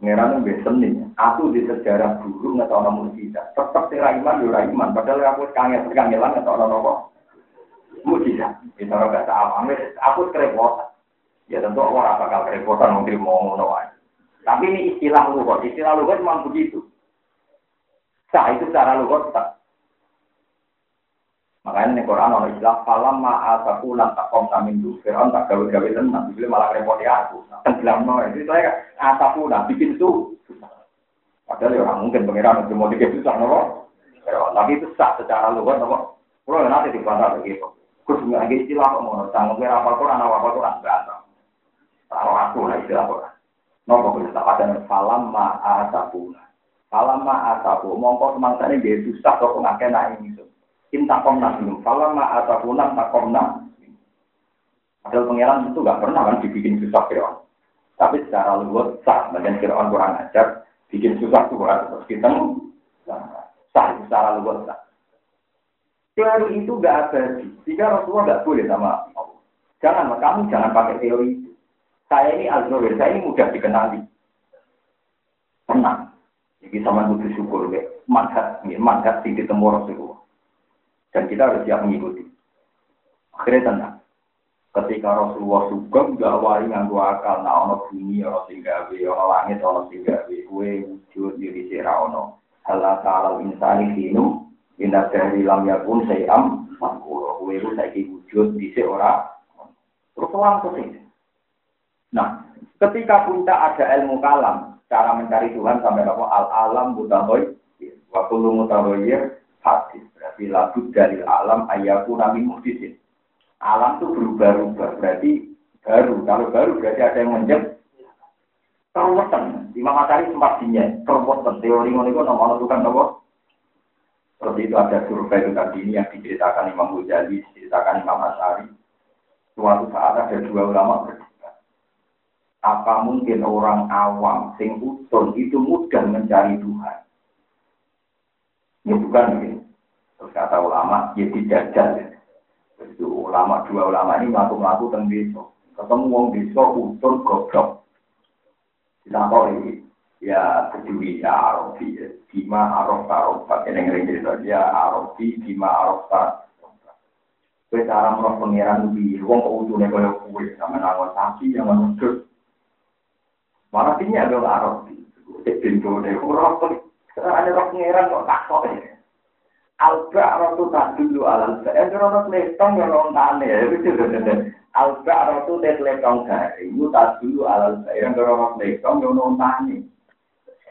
Ngerana besen nih, aku di sejarah dulu nggak tahu namun mujizat. Tetap si Raiman, ya Raiman. Padahal aku kangen, kangelan nggak tahu nama mujizat. Kita orang bahasa awam, aku kerepotan. Ya tentu orang bakal kerepotan mungkin mau ngono Tapi ini istilah lugat, istilah lugat memang begitu. Sah itu cara lugat tak. Makanya di Quran orang istilah falam ma'asaku lan takom namin du Fir'aun tak gawe-gawe tenang, jadi malah repoti aku. Tenggelam no, itu saya asaku nah bikin tuh. Padahal ya orang mungkin pengiran untuk mau dikit susah no. Tapi itu sah secara lugat no. Kalau nanti dibantah begitu. Terus nggak ada istilah kok mau tanggung kira apa Quran apa Quran berasa. Taruh aku lah istilah Quran. Nopo kita pada falam ma'asabuna. Falam ma'asabu. Mongko semangsa ini dia susah kok nggak kena ini. Inta komna belum. Falam ma'asabuna tak komna. Padahal pangeran itu nggak pernah kan dibikin susah Fir'aun. Tapi secara luwes sah. Bagian Fir'aun kurang ajar. Bikin susah tuh terus kita sah secara luwes sah. Teori itu nggak abadi. Jika Rasulullah nggak boleh sama. Jangan, kamu jangan pakai teori itu. Saya ini al saya ini mudah dikenali. Tenang. Jadi sama butuh syukur, ya. manhat, ya. manhat tinggi temu Rasulullah. Dan kita harus siap mengikuti. Akhirnya tenang. Ketika Rasulullah sugeng gak wali nganggo akal nah ono bumi ono sing gawe ono langit ono sing gawe kuwe wujud diri sira ono hal ta'ala insani dinu Indah dari lam yakun sayam makuro. Kue itu saya wujud di seorang. Terus orang ke sini. Nah, ketika puncak ada ilmu kalam, cara mencari Tuhan sampai apa al alam mutahoy, waktu lu mutahoy hadis. Berarti lagu dari alam ayahku nabi muhdisin. Alam itu berubah-ubah, berarti baru. Kalau baru berarti ada yang menjadi Terweten, Imam Matahari sempat dinyek, terweten. Teori ini itu nomor tukang nomor seperti itu ada survei itu tadi ini yang diceritakan Imam Ghazali, diceritakan Imam Asyari. Suatu saat ada dua ulama berdebat. Apa mungkin orang awam, sing utun itu mudah mencari Tuhan? Ini bukan begini. Terus kata ulama, ya tidak Ya. Itu ulama, dua ulama ini melaku-melaku tentang desa. Ketemu wong desa, utun, goblok. Kita tahu ini, ya kedui ya arofi, ya. Bima arof arof, Ini cerita dia Arabi bima Arabta. Kue cara merah pangeran di wong kok utune kaya kue sama nangon sapi yang menudut. Mana sini ada Arabi. Cek pintu deh, orang ada roh pangeran kok tak kok. Alba rotu tak dulu alal. Eh rotu letong ya orang tane ya itu Alba rotu tet letong gari. Itu tak dulu alal. Yang rotu letong ya orang tane.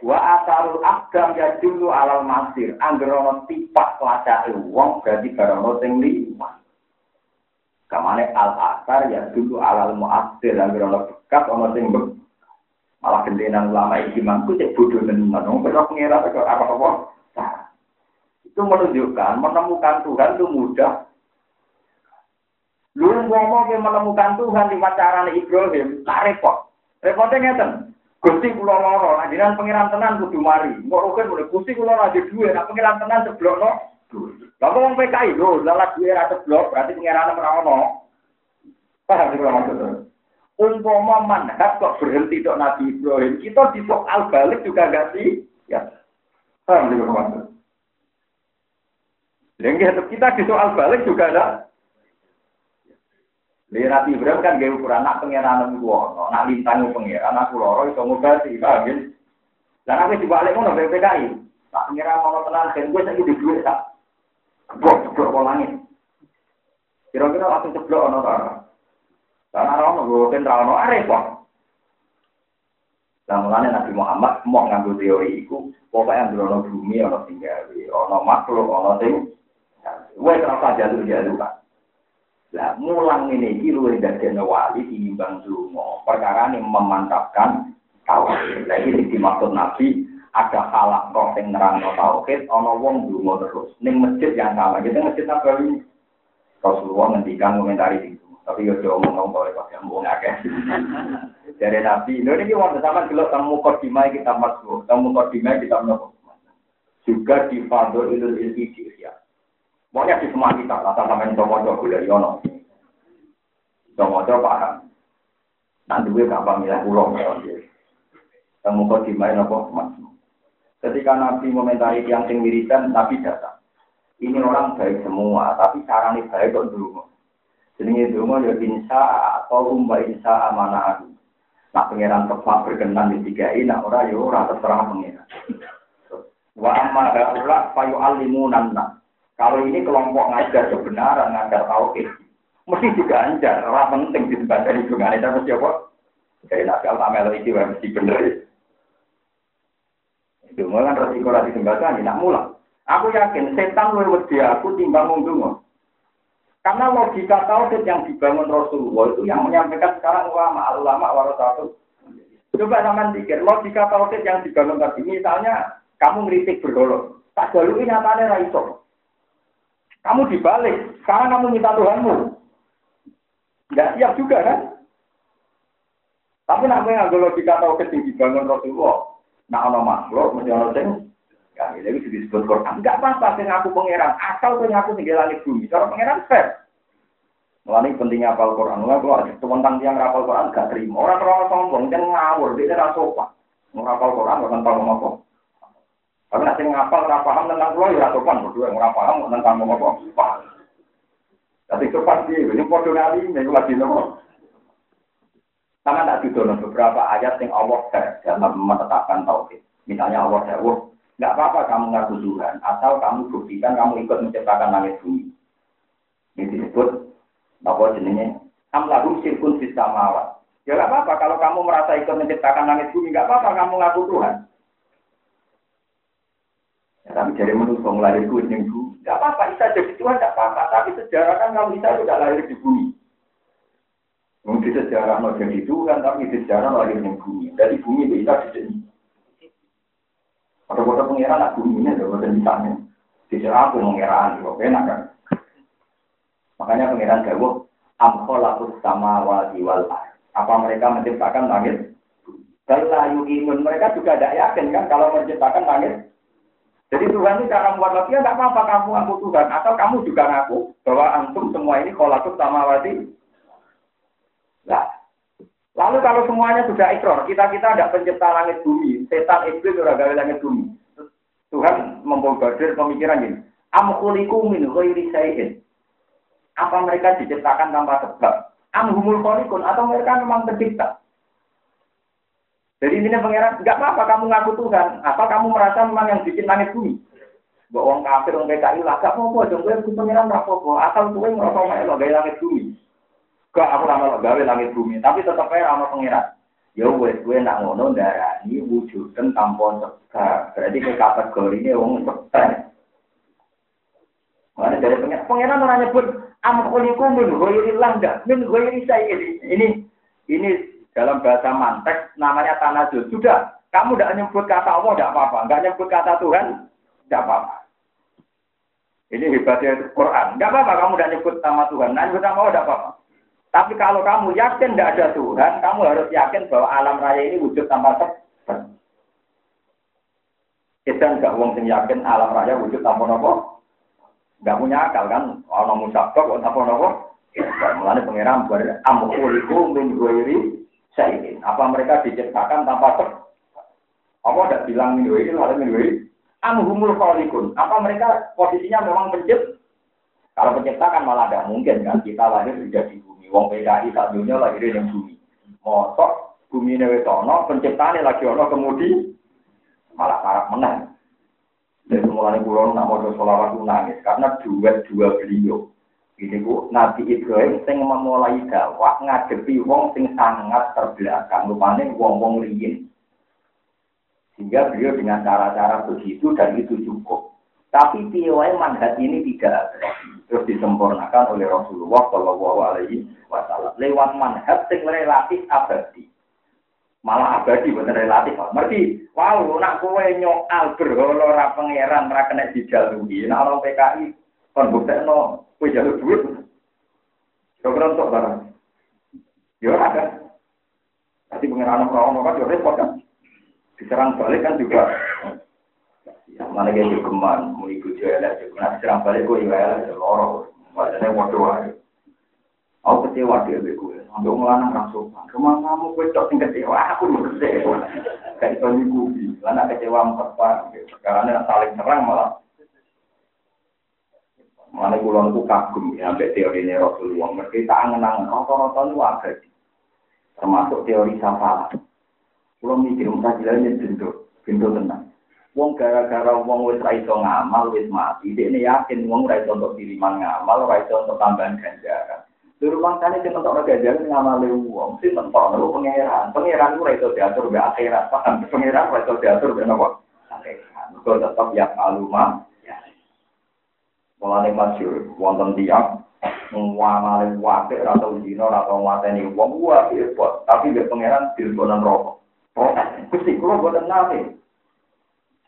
Wa asarul akdam ya dulu alal masir. Anggerono tipak lacake wong berarti garono sing lima. Kamane al asar ya dulu alal muasir. Anggerono bekas ono sing be. Malah gendenan ulama iki mangku cek bodoh tenan. Wong kok ngira kok apa-apa. Itu menunjukkan menemukan Tuhan itu mudah. Lu ngomong menemukan Tuhan di pacaran Ibrahim, tak repot. Repotnya ngeten. Gusti kula lara, nek jenengan pangeran tenan kudu mari. Mbok rugen mulai Gusti kula ora ada duwe, nek pangeran tenan seblokno. Lah wong PKI lho, lalat duwe ra seblok, berarti pangeran ora ono. Paham kula maksudnya? Umpama manhaj kok berhenti tok Nabi Ibrahim, kita di soal balik juga gak sih? Ya. Paham? Lengge kita di soal balik juga ada Lha Nabi Ibrahim kan gawe ukuran anak pangeran niku ono, nak lintang pangeran aku loro iso ngobati, paham ya? Lah nek dibalik ngono BPKI, tak pangeran mau tenang ben gue saiki di duit tak. Bok kok langit. Kira-kira langsung ceblok ta? Lah ora ono gue ten ra ono arep kok. Lah mulane Nabi Muhammad mau nganggo teori iku, pokoknya ono bumi ono tinggal, ono makhluk ono sing Wes rasa jatuh-jatuh kan. Lah mulang ini iki luwih dadi wali tinimbang donga. Perkara ini memantapkan tauhid. Lagi iki dimaksud Nabi ada halak roh sing nerangno tauhid ana wong donga terus ning masjid yang sama. Kita masjid Nabawi Rasulullah ngendikan komentari itu. Tapi yo do ngomong oleh Pak yang wong akeh. Dari Nabi, lho niki wonten sampean delok temu kodimai kita masuk, temu kodimai kita menapa. Juga di Fadl Ilul Ilmi di Pokoknya di semua kita, rasa sama yang coba-coba boleh yono. Coba-coba paham. Nanti gue gampang milih pulau. Temu kau dimain apa? Mas. Ketika Nabi momentari yang sing wiridan, Nabi datang. Ini orang baik semua, tapi caranya baik kok dulu. Jadi dulu ya insya atau umba insya amanah. Nah pangeran tepat berkenan di tiga ini, nah orang ya orang terserah pangeran. Wa amma haula kalau ini kelompok ngajar kebenaran, ngajar tauhid, mesti juga anjar. Orang penting di tempat dari hubungan itu mesti apa? Kayak nakal tamel iki mesti bener. Itu kan resiko lagi sembatan, nak mulang. Aku yakin setan luwih wedi aku timbang wong Karena logika tauhid yang dibangun Rasulullah itu yang menyampaikan sekarang ulama, ulama warasatul. Coba sama pikir, logika tauhid yang dibangun tadi, misalnya kamu ngeritik bergolong, tak jalui nyatanya raiso. Kamu dibalik. Sekarang kamu minta Tuhanmu. Tidak siap juga kan? Tapi nggak logika tahu ketinggi bangun Rasulullah. Nah, ono makhluk, mesti Ya, ini disebut Quran. Enggak apa-apa, sing aku pangeran. Asal sing aku tinggal langit bumi. Cara pangeran fair. Mulai pentingnya apal Quran. Mulai kalau ada tentang yang rapal Quran gak terima. Orang orang sombong, jangan ngawur, dia rasa sopan. Ngapal Quran, bukan tahu ngomong. Tapi nanti ngapal ora paham tentang pulau ya sopan berdua ora paham tentang apa. Paham. Tapi sopan sih, ini podo ngali, ini lagi nopo. Sama tak didono beberapa ayat yang Allah dalam menetapkan tauhid. Misalnya Allah jawab, nggak apa-apa kamu ngaku Tuhan, asal kamu buktikan kamu ikut menciptakan langit bumi. Ini disebut apa jenenge? Amlahum sirkun sistamawat. Ya nggak apa-apa kalau kamu merasa ikut menciptakan langit bumi, nggak apa-apa kamu ngaku Tuhan. Ya, tapi menurut mulai itu bu, nggak apa-apa, Isa jadi Tuhan nggak apa-apa. Tapi sejarah kan kalau Isa tidak lahir di bumi. Mungkin sejarah mau jadi Tuhan, tapi sejarah lahir di bumi. Dari bumi itu Isa sini. Kota-kota pengiran nak buminya, ada di sana. Sejarah aku mengira, kok enak kan? Makanya pengiran jawab, amkholakus sama wal wal Apa mereka menciptakan langit? Kalau imun mereka juga tidak yakin kan kalau menciptakan langit jadi Tuhan itu cara membuat lagi ya apa-apa kamu ngaku Tuhan atau kamu juga ngaku bahwa antum semua ini kolakut sama wadi. Nah, lalu kalau semuanya sudah ikrar, kita kita ada pencipta langit bumi, setan iblis sudah gawe langit bumi. Tuhan membobardir pemikiran ini. Am khuliqu min ghairi syai'in. Apa mereka diciptakan tanpa sebab? Am humul khaliqun atau mereka memang tercipta? Jadi ini pangeran, nggak apa-apa kamu ngaku Tuhan. Apa kamu merasa memang yang bikin langit bumi? Mbok wong kafir wong PKI lah gak apa-apa dong kowe kudu pangeran ora apa-apa. Asal kowe ngrasa melo gawe langit bumi. Kok aku ora melo gawe langit bumi, tapi tetep ae ana pangeran. Ya wes kowe nak ngono ndarani wujudan tanpa sebab. Berarti ke kategorine wong stres. Mana dari pengen, pengenan orang nyebut amkuliku min ghoirillah enggak, min ghoiri saya ini. Ini ini dalam bahasa mantek namanya tanazul. Sudah, kamu tidak nyebut kata Allah tidak apa-apa, enggak nyebut kata Tuhan tidak apa-apa. Ini hebatnya Quran. Enggak apa-apa kamu tidak nyebut nama Tuhan, nah nyebut nama Allah tidak apa-apa. Tapi kalau kamu yakin tidak ada Tuhan, kamu harus yakin bahwa alam raya ini wujud tanpa sebab. Kita enggak wong sing yakin alam raya wujud tanpa nopo. Nggak punya akal kan? Orang musabak kok apa nopo. Mulanya pangeran ber amkuliku ghairi syai'in. Apa mereka diciptakan tanpa ter apa ada bilang min lalu min ghairi? Amhumul apa mereka posisinya memang pencipt kalau pencipta kan malah tidak mungkin kan kita lahir sudah di wong PKI saat dunia lahir di bumi mosok bumi ini ono penciptanya lagi ono kemudi malah parah menang dan mulai pulau nak mau sholawat nangis karena duet dua beliau. Ini bu Nabi Ibrahim sing memulai dakwah ngadepi wong sing sangat terbelakang, rupanya wong-wong liyin. Sehingga beliau dengan cara-cara begitu dan itu cukup. Tapi piawai manhat ini tidak ada. Terus disempurnakan oleh Rasulullah Shallallahu Alaihi Wasallam lewat manhat sing relatif abadi malah abadi bukan relatif. Merti, wow, nak kowe nyoal berhala ora pangeran ora kena dijalui. Nak orang PKI kon buktekno kowe jalur duit. Kok untuk barang. Ya ora kan. Nanti pangeran ora kan yo repot kan. Diserang balik kan juga. Ya, mana kayak geman, mau ikut jualan juga. Nanti serang balik gue ya, loro. Padahal waduh waduh. Aku kecewa dia beku. Sampai ngelanang langsung. Rumah kamu gue cok sing kecewa. Aku mau kecewa. Kayak itu nyugubi. Lana kecewa memperpan. Karena saling serang malah. Mana kulon itu kagum ya, sampai teori ini Rasulullah. Mereka tak angen-angen, rata-rata itu. Termasuk teori safalah. Kulon mikir, muka jilannya bentuk, bentuk tenang. Wong gara-gara wong wis ra iso ngamal wis mati, ini yakin wong ra iso untuk diriman ngamal, ra iso untuk tambahan ganjaran. Di rumah sana sih mentok gajaran ngamali uang, sih mentok lu pangeran, pangeran lu itu diatur be akhirat, paham? Pangeran itu diatur be nopo akhirat. Kau tetap ya aluma. Mulane masyur, wonten tiang, ngamali wape atau dino atau mateni uang wape buat, tapi be pangeran dilbonan rokok. Oh, kusti kulo buatan nate.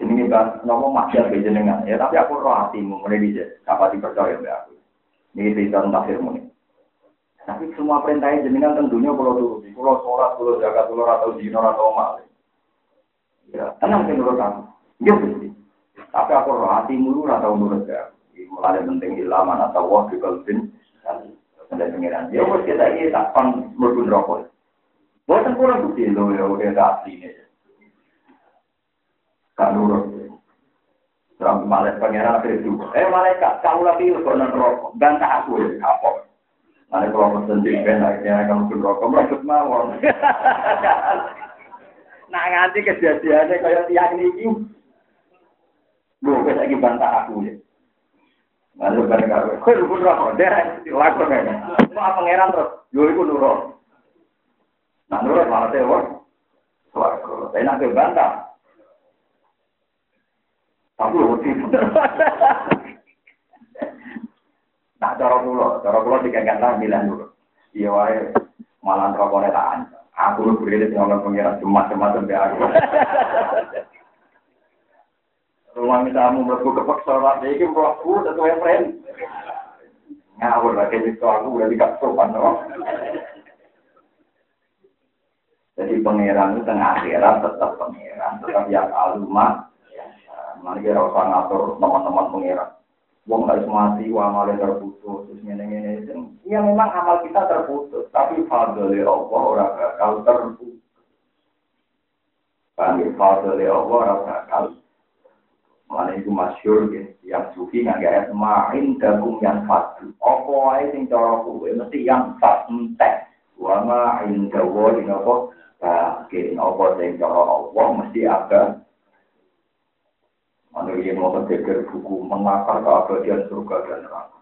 Ini kan nopo maksiat be jenengan, ya tapi aku roh hatimu, mulai bisa, dapat dipercaya be aku. Ini cerita tentang firman tapi semua perintahnya jenengan tentunya kalau turuti, kalau sholat, kalau jaga, kalau atau dino atau mal. Ya, tenang sih menurut kamu. Ya mesti. Tapi aku roh hati mulu atau menurut ya. Mulai penting ilaman atau wah di kalbin. Dan pengiran. Ya kita ini takkan merbun rokok. Buatan kurang bukti lo ya udah ada aslinya. Kan nurut. Terus malaikat pangeran akhirnya. Eh malaikat, kamu lagi kok rokok. Bantah aku ya, apa? Ada kalau pesen jengben, akhirnya kamu pun rokok, merokok mawon. Nah nganti kejadiannya kayak tiang ini. Bu, kita lagi bantah aku ya. Lalu bareng aku, kau pun rokok, dia lakukan kan. Mau pangeran terus, yo itu nurut. Nah nurut malah tewa. Suaraku, saya nak bantah. Tapi lebih. Nah, cara kula, cara kula dikengken lah bilang dulu. Iya wae malah rokoknya tak. Aku lu beri dengan orang pengiran cuma-cuma sampai aku. Rumah misalmu mlebu kepek sholat, iki mlebu sesuai friend. Ngawur lah kayak gitu aku udah dikasih sopan no. Jadi pangeran itu tengah akhirat tetap pangeran, tetap yang alumah. Nanti kira usah ngatur teman-teman pangeran. Wong harus mati, amalnya terputus, terus ngene-ngene. Ya memang amal kita terputus, tapi fadli Allah orang bakal terputus. Ya? Fadli Allah orang bakal. Mana itu masyur ya, yang sufi nggak ayat main dagung yang fadu. Apa ae sing cara kuwe mesti yang fat entek. Wa ma inda wa ing apa bagian apa sing cara Allah mesti ada. Mana dia mau berpikir buku menakar keabadian surga dan neraka.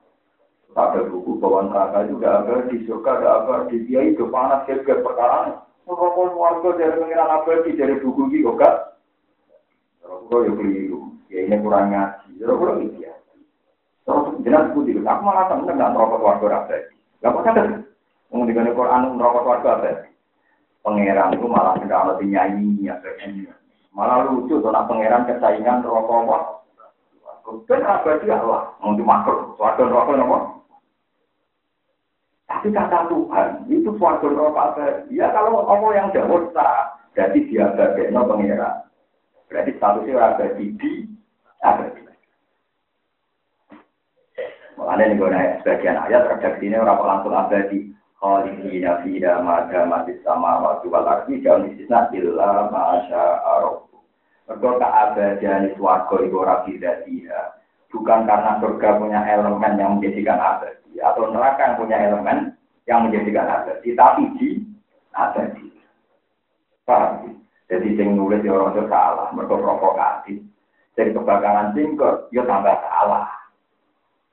Ada buku bawaan neraka juga ada di surga, ada apa di dia itu panas kayak perkara. Pokoknya warga dari pengiran abadi dari buku ini kok gak? Kalau ya keliru ya ini kurang ngaji, kurang itu ya. Terus jelas putih, aku malah seneng nggak merokok warga abadi. Gak apa. Kemudian di Quran merokok warga abadi. Pangeran itu malah tidak ada nyanyi ya Malah lucu tuh pangeran kesaingan rokok apa. Kan abadi Allah, mau dimakan, warga rokok apa? Tapi kata Tuhan, itu suatu rokok abadi. Ya kalau Allah yang jauh jadi dia abadi, no pangeran. Berarti statusnya abadi di abadi. Makanya nih gue sebagian ayat redaksi ini orang langsung abadi. Khalidina fida mada mati sama waktu wal ardi jauh istisna illa ma'asya arobu. Mereka keabadian suarga itu rabi dia. Bukan karena surga punya elemen yang menjadikan abadi. Atau neraka yang punya elemen yang menjadikan abadi. Tapi di abadi. Paham? Jadi sing nulis ya orang itu salah. Mereka provokatif dari kebakaran singkot, ya tambah salah.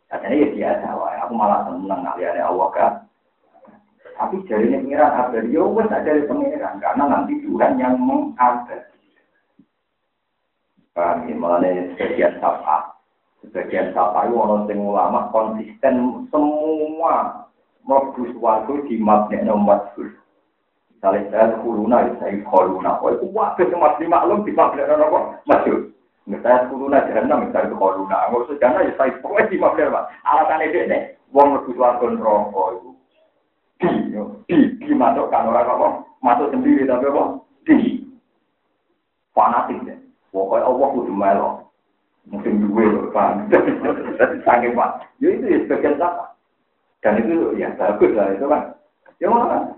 Katanya ya biasa, wah. aku malah seneng kalian Allah kan. Tapi jadi ini pengiran abadi, ya wes dari pengiran, karena nanti Tuhan yang mengabadi. Paham ya, malah sebagian sapa. Sebagian sapa itu orang sing ulama konsisten semua mlebu suatu di mabne nomor Misalnya saya kuluna, saya kuluna. Oh, itu waktu yang masih maklum di mabne nomor masyur. Misalnya kuruna jahanam, misalnya koruna. Nggak usah jahanam, ya saya pokoknya di maaf Pak. Alasan itu nih, wong lebih warga rokok itu. Di, di, di masukkan orang apa? Masuk sendiri tapi apa? Di. Fanatik deh. Pokoknya Allah kudu melo. Mungkin dua loh, Pak. Jadi sangat Pak. Ya itu ya sebagian apa? Dan itu ya bagus lah itu kan. Ya mana?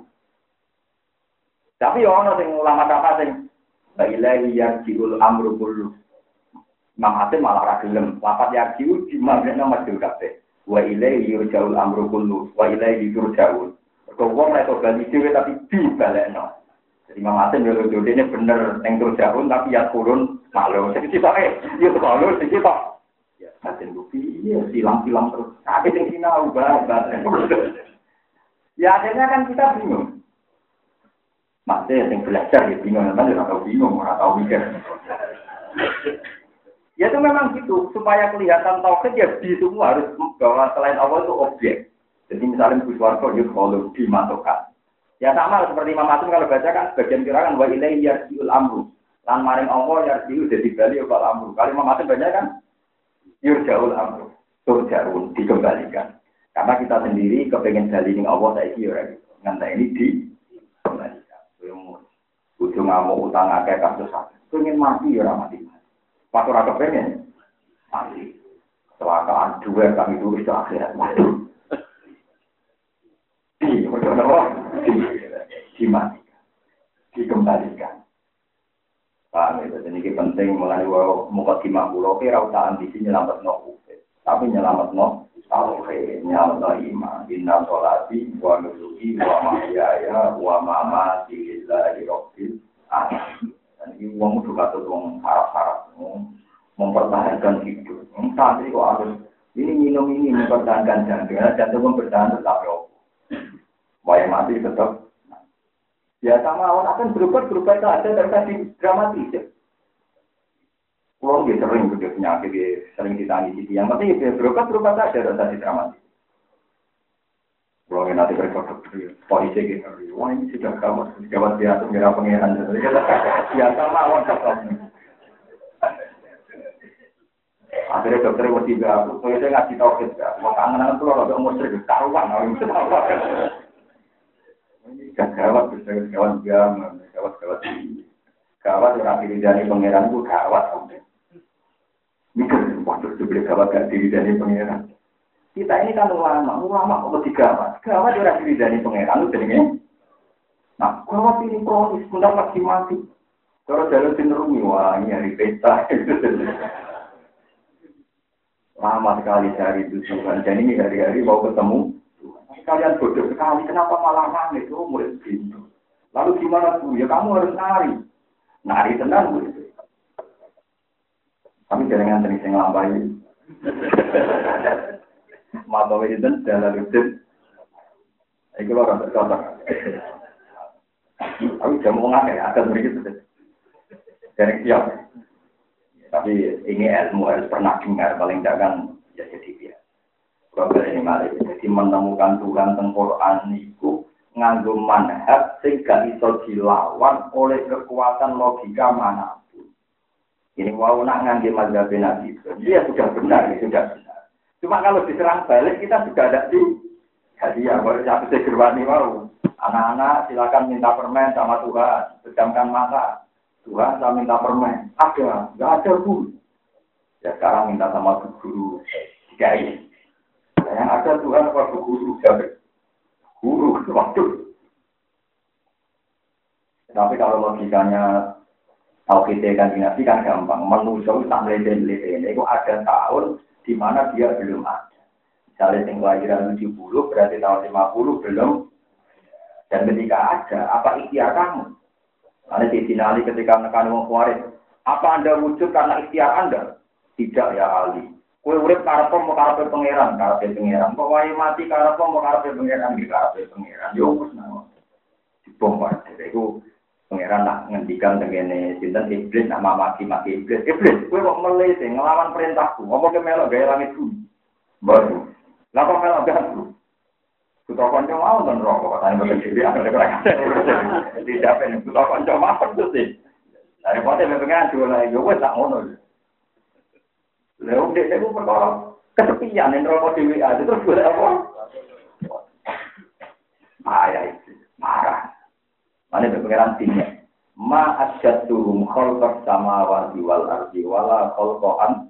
Tapi ya orang yang ulama apa sing Bailai yang jiul amru kullu Imam Hasim malah ra gelem. Lapat yarjiu di mabna masjid kabeh. Wa ilaihi yurja'ul amru kullu wa ilaihi yurja'ul. Kok wong nek bali dhewe tapi dibalekno. Jadi Hasim yo lho ini bener ning turja'un tapi ya turun malu. Jadi kita eh yo kalau sing kita ya Hasim bukti ya silang-silang terus. Tapi sing sinau banget. Ya akhirnya kan kita bingung. Maksudnya yang belajar ya bingung, nanti orang tahu bingung, orang tahu mikir. Ya itu memang gitu, supaya kelihatan tauhid ya di semua harus bahwa selain Allah itu objek. Jadi misalnya Gus Warko itu kalau dimasukkan. Ya sama seperti Imam Asim kalau baca kan sebagian kira wa ilai yarjiul amru. Lan maring Allah yarjiul jadi bali wal amru. Kalau Imam Asim baca kan yurjaul amru. Turjaun dikembalikan. Karena kita sendiri kepengen dalilin Allah saya kira gitu. Ngantai ini dikembalikan. Ujung ngamuk utang akeh kasus sakit. Pengen mati ya mati. Pas ora kepengen. Mati. Kecelakaan dua kami tulis ke akhirat. Waduh. Di, di, dimatikan. Dikembalikan. Paham ya, jadi ini penting mulai muka timah pulau kira usah ambisi nyelamat no tapi nyelamat no tauhid, nyelamat no iman, inna sholati, wa nusuki, wa mahyaya, wa mamati, lillahi rabbil alamin. Dan ini uang itu kata uang harap-harap, mempertahankan hidup. Entah sih kok harus ini minum ini mempertahankan jantung, jantung pun bertahan tetap ya. Waya mati tetap. Ya sama orang akan berubah berubah itu ada terkait dramatis. Ya. Kalau dia sering begitu penyakit, dia sering ditangis di yang penting dia berubah berubah saja tadi dramatis. Kalau nanti mereka polisi gitu, wah ini sudah kamu gawat dia tuh ngira pengiran. Biasa mawon Akhirnya dokter mau tiga aku, saya ngasih tau kita, mau kangen tuh kalau umur seribu karuan, mau Ini gawat, bisa gawat jam, gawat gawat gawat orang diri dari pangeran itu gawat sampai. Mikir, waduh, dibeli gawat gak diri dari pangeran. Kita ini kan ulama, ulama kok tiga gawat. Gawat orang diri dari pangeran itu jadinya. Nah, gawat ini kronis, benar lagi mati. Kalau jalan cenderung, wah ini hari pesta. Lama sekali dari itu Tuhan. Dan ini hari-hari mau ketemu. Kalian bodoh sekali. Kenapa malah nangis? Oh, murid pintu. Lalu gimana bu? Ya kamu harus nari. Nari tenang bu. Kami jangan sering sing lambai. Mata itu dalam itu. Itu orang terkotak. Tapi jam mau ngake, akan begitu. Dari siap. Tapi ini ilmu harus pernah dengar, paling tidak kan ya jadi dia. Kalau ini malah jadi menemukan Tuhan tentang itu nganggo manhaj sing gak iso dilawan oleh kekuatan logika mana pun. Ini wow nak ngangge mazhab Nabi. Dia sudah benar, dia sudah benar. Cuma kalau diserang balik kita juga ada di hadiah. Baru satu segerwani mau. Anak-anak silakan minta permen sama Tuhan. Pejamkan mata. Tuhan saya minta permen. Ada, nggak ada bu. Ya sekarang minta sama guru kiai. Yang ada Tuhan apa guru jadi guru waktu. Tapi kalau logikanya kita kan dinasti kan gampang. Manusia tak melete-melete. Itu ada tahun di mana dia belum ada. Misalnya yang kelahiran 70 berarti tahun 50 belum. Dan ketika ada, apa ikhtiar kamu? Karena di Ali ketika menekan wong apa anda wujud karena ikhtiar anda? Tidak ya Ali. Kue urip karep mau karep pangeran, karep pangeran. Kok wae mati karep mau karep pangeran, di karep pangeran. Yo wis nang. Dibongkar. Iku pangeran nak ngendikan tengene sinten iblis nama maki-maki iblis. Iblis, kue kok melete ngelawan perintahku. Apa ke melok gawe langit bumi? Baru. Lah kok melok ganggu? Kuto konco mau dan rokok, katanya betul jadi ada kerajaan. Tidak pengen kuto konco mau tuh sih. Dari pote mempengen dua lagi, gue tak ngono. Lalu dia itu perkara kesepian yang rokok WA itu terus gue apa? Marah itu, marah. Mana berpengeran tinggi. Ma asyadduhum khalqas samawati wal ardi wala khalqan.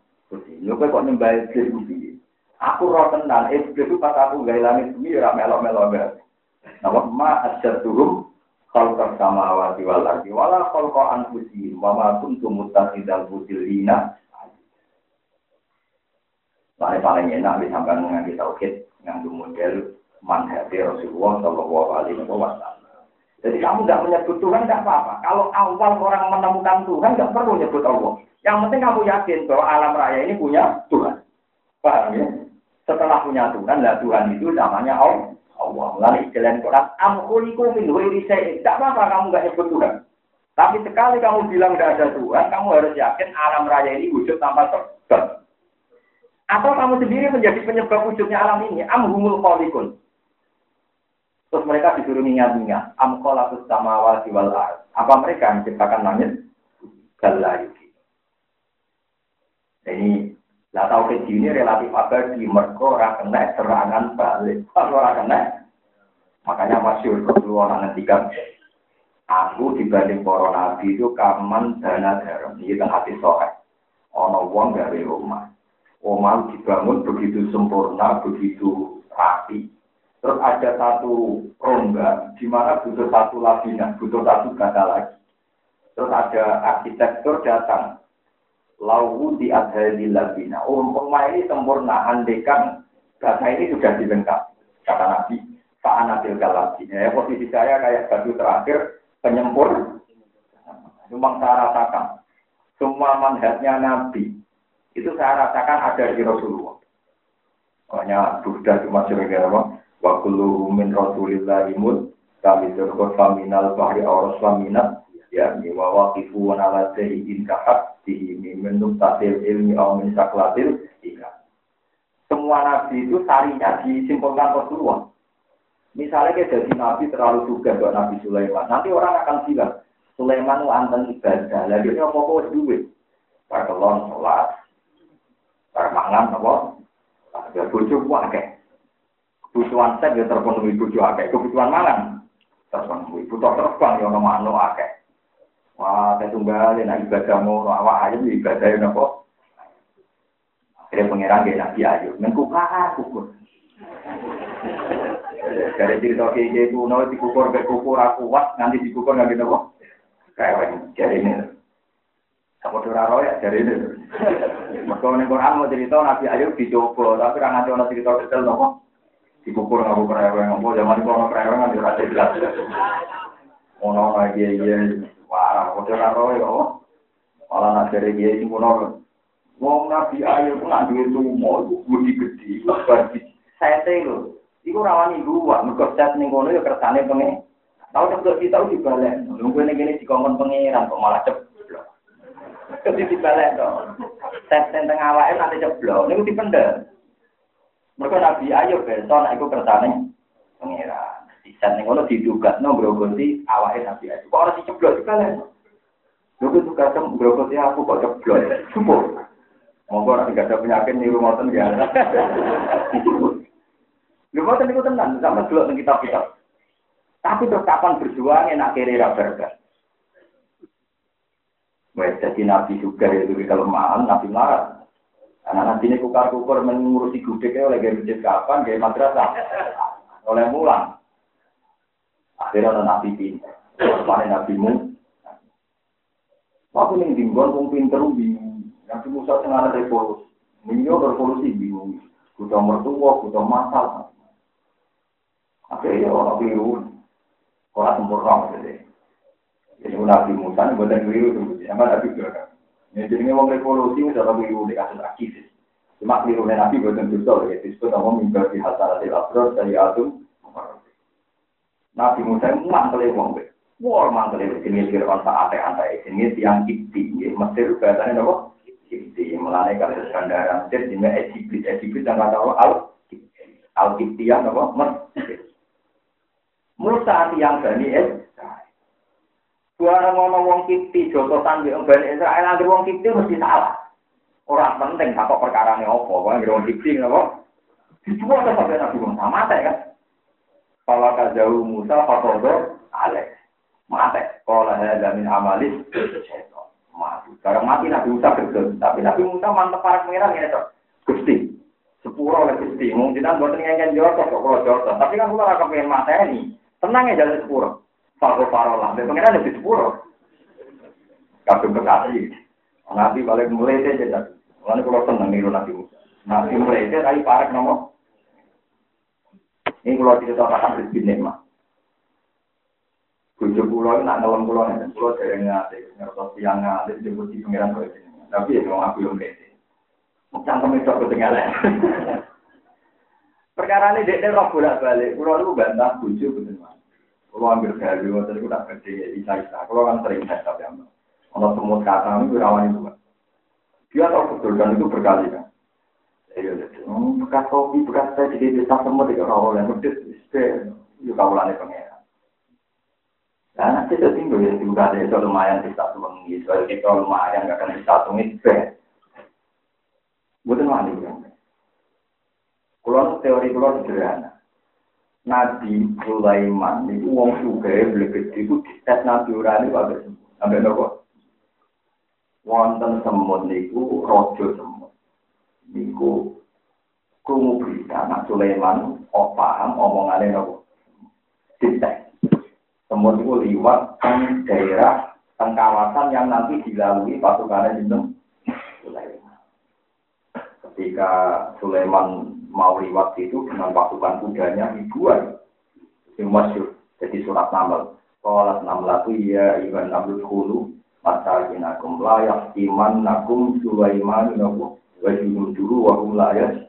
Lho kok nyembah iblis Aku roh tenan, iblis itu pas aku gaya langit bumi, ya melok-melok banget. Nama ma asyadduhum khalqan samawati wal ardi wala khalqa anfusihim wa ma kuntum muttakhidal mudillina. Paling paling enak disampaikan mengenai tauhid nganggo model manhaj Rasulullah Shallallahu Alaihi Wasallam. Jadi kamu tidak menyebut Tuhan tidak apa-apa. Kalau awal orang menemukan Tuhan tidak perlu menyebut Allah. Yang penting kamu yakin bahwa alam raya ini punya Tuhan. Paham ya? Setelah punya Tuhan, lah Tuhan itu namanya Allah. Allah. Lalu istilah Quran, amkuliku min Tidak apa-apa kamu nggak nyebut Tuhan. Tapi sekali kamu bilang tidak ada Tuhan, kamu harus yakin alam raya ini wujud tanpa sebab. Atau kamu sendiri menjadi penyebab wujudnya alam ini. Amhumul kholikun. Terus mereka disuruh ingat-ingat. Amkolatus samawati wal Apa mereka menciptakan langit? Galayuki. Ini lah tahu ke ini relatif di mergo ora kena serangan balik. Kalau ora kena, makanya masyur keluar ngendikan aku dibanding para nabi itu kaman dana garam. Ini kan hati sohe. Ono wong gawe rumah. Omah dibangun begitu sempurna, begitu rapi. Terus ada satu rongga di mana butuh satu lapisan, butuh satu kata lagi. Terus ada arsitektur datang, lau di adhali labina. Oh, umpama ini sempurna, andekan kata ini sudah dilengkapi. Kata Nabi, fa'anatil galabina. Ya, posisi saya kayak batu terakhir, penyempur. Cuma saya rasakan. Semua manhatnya Nabi, itu saya rasakan ada di Rasulullah. Makanya Buddha cuma sebagai apa? Wa kullu min rasulillahi mud kami terkot faminal bahri auros faminat ya wa waqifu ala sayyidin kahab ini menurut tatil ilmi atau min saklatil ika. Semua nabi itu sarinya disimpulkan Rasulullah. Misalnya kayak jadi nabi terlalu juga buat Nabi Sulaiman. Nanti orang akan bilang, Sulaiman itu anten ibadah. Lagi ini apa kok duit? Parkelon, sholat, permangan, apa? Ada bujuk wakai. Kebutuhan set ya terpenuhi bujuk wakai. Kebutuhan mangan terpenuhi. Butuh terbang ya nama anu wakai. Wah, saya tunggal, nak ibadah mau awak ayam ibadah yang apa? Akhirnya pangeran gak nabi ayu, mengkukar kukur. Dari cerita kayak gitu, no dikukur ke kukur aku kuat, nanti dikukur nggak gitu kok. Kayak jadi ini. Apa ora ya dari itu. Mergo ning Quran mau cerita Nabi Ayub dicoba, tapi ra nganti ana cerita detail nopo. Dikukur ngaku kereweng, apa zaman iku ana kereweng nganti ora jelas. Ono lagi ya, wah, kok ora ro ya. Malah nak dari dia sing kuno. Wong Nabi Ayub nak duwe tumo, budi gede, bagi saya lho. Iku rawani gua, mergo set ning kono ya kersane pengen. Tahu cepet kita udah balik. Nunggu ini gini dikongkon pengiran kok malah cepet. Jadi dibalik dong. Tes tentang awalnya nanti jeblok. Ini dipendel. Mereka Nabi Ayub besok nak ikut kersane pengiran. Di set ning kono diduga no grogoti awalnya Nabi Ayub. Kok orang diceblok dibalik. Lu itu kadang grogoti aku kok jeblok. Sumpah. Monggo nek gak ada penyakit niru ngoten ya. Lu ngoten niku tenan sama delok ning kitab-kitab. Tapi terus kapan berjuang enak kiri Wes jadi nabi juga itu di kelemahan, nabi marah. Karena nanti ini kukar kukur mengurusi gudeg oleh gaya kapan, gaya madrasah, oleh mulang. Akhirnya ada nabi pintar, mana nabi mu. Waktu ini tinggal pun pinter bingung. Nabi Musa ada revolusi, Minyo revolusi bingung. Kuda mertua, kuda masal. Akhirnya orang biru, orang sempurna jadi. Jadi Nabi Musa buatan keliru itu, sama Nabi juga. Ini jadi wong revolusi udah lebih keliru di kasus aktivis. Cuma keliru Nabi buatan dosa, ya disebut nama mimbar di hasil hasil abdur dari Adum. Nabi Musa ini mantel wong be. Wah mantel itu jenis Fir'aun saat antai jenis yang kipti, Mesir bahasanya apa? Kipti, melalui kali Skandara yang kata al al kiptian apa? Mesir. Musa yang bani. Barang ngono wong kipti jotosan di Bani Israel, ada wong kipti mesti salah. Orang penting apa perkara ini apa, wong wong kipti apa? Dijual ke sampai Nabi Musa, mata kan? Kalau kajau Musa, Fatodo, Alex. Mata. Kalau ada min amalis, mati. Sekarang mati Nabi Musa kerja, tapi Nabi Musa mantep para pengiran ya, Dok. Gusti. Sepuluh oleh Gusti. Mungkin kita buat ngengken jotos, kok kalau jotos. Tapi kan akan pengen mata ini, tenang ya jalan sepuluh. Faro farolah, pengiran lebih sepuluh. Kadung kekasih. Nabi balik mulai deh jadi. Mulai kalau seneng niru Nabi Musa. Nabi mulai deh tapi parek nomor. Ini kalau cerita akan berbeda mah. Bujuk pulau nak dalam pulau ini, pulau dari ngati, ngertos tiang ngati, jemput di pengiran kau ini. Tapi ya mau aku yang beda. Cangkem itu aku tinggalin. Perkara ini dia roh bolak balik. Pulau itu bantah betul mas. Kalau ambil gawe, waktu itu tak gede, bisa-bisa. Kalau kan sering saya tapi ambil. Kalau semua kata ini rawan itu kan. Dia tahu betul dan itu berkali kan. Iya, bekas kopi, bekas teh, jadi bisa semua tidak rawol yang pedes, itu kawalannya pengeran. Nah, nanti itu tinggal ya, juga ada itu lumayan bisa tuangi, soal kita lumayan nggak akan bisa tuangi, Bukan wani kan. Kulon teori kulon sederhana. Nabi Sulaiman itu wong beli gede itu tes nabi urani pada sampai nopo. Wonten semut niku rojo semut. Niku krungu berita nak Sulaiman oh paham omongannya nopo. Dites. Semut itu liwat ke daerah teng kawasan yang nanti dilalui pasukannya jeneng Sulaiman. Ketika Sulaiman mau liwat itu dengan pasukan kudanya ribuan. Yang masyur jadi surat namal. Sholat namlatu ya iban namlut hulu masakin akum layak iman nakum sulaiman nakum wajibun dulu wahum layak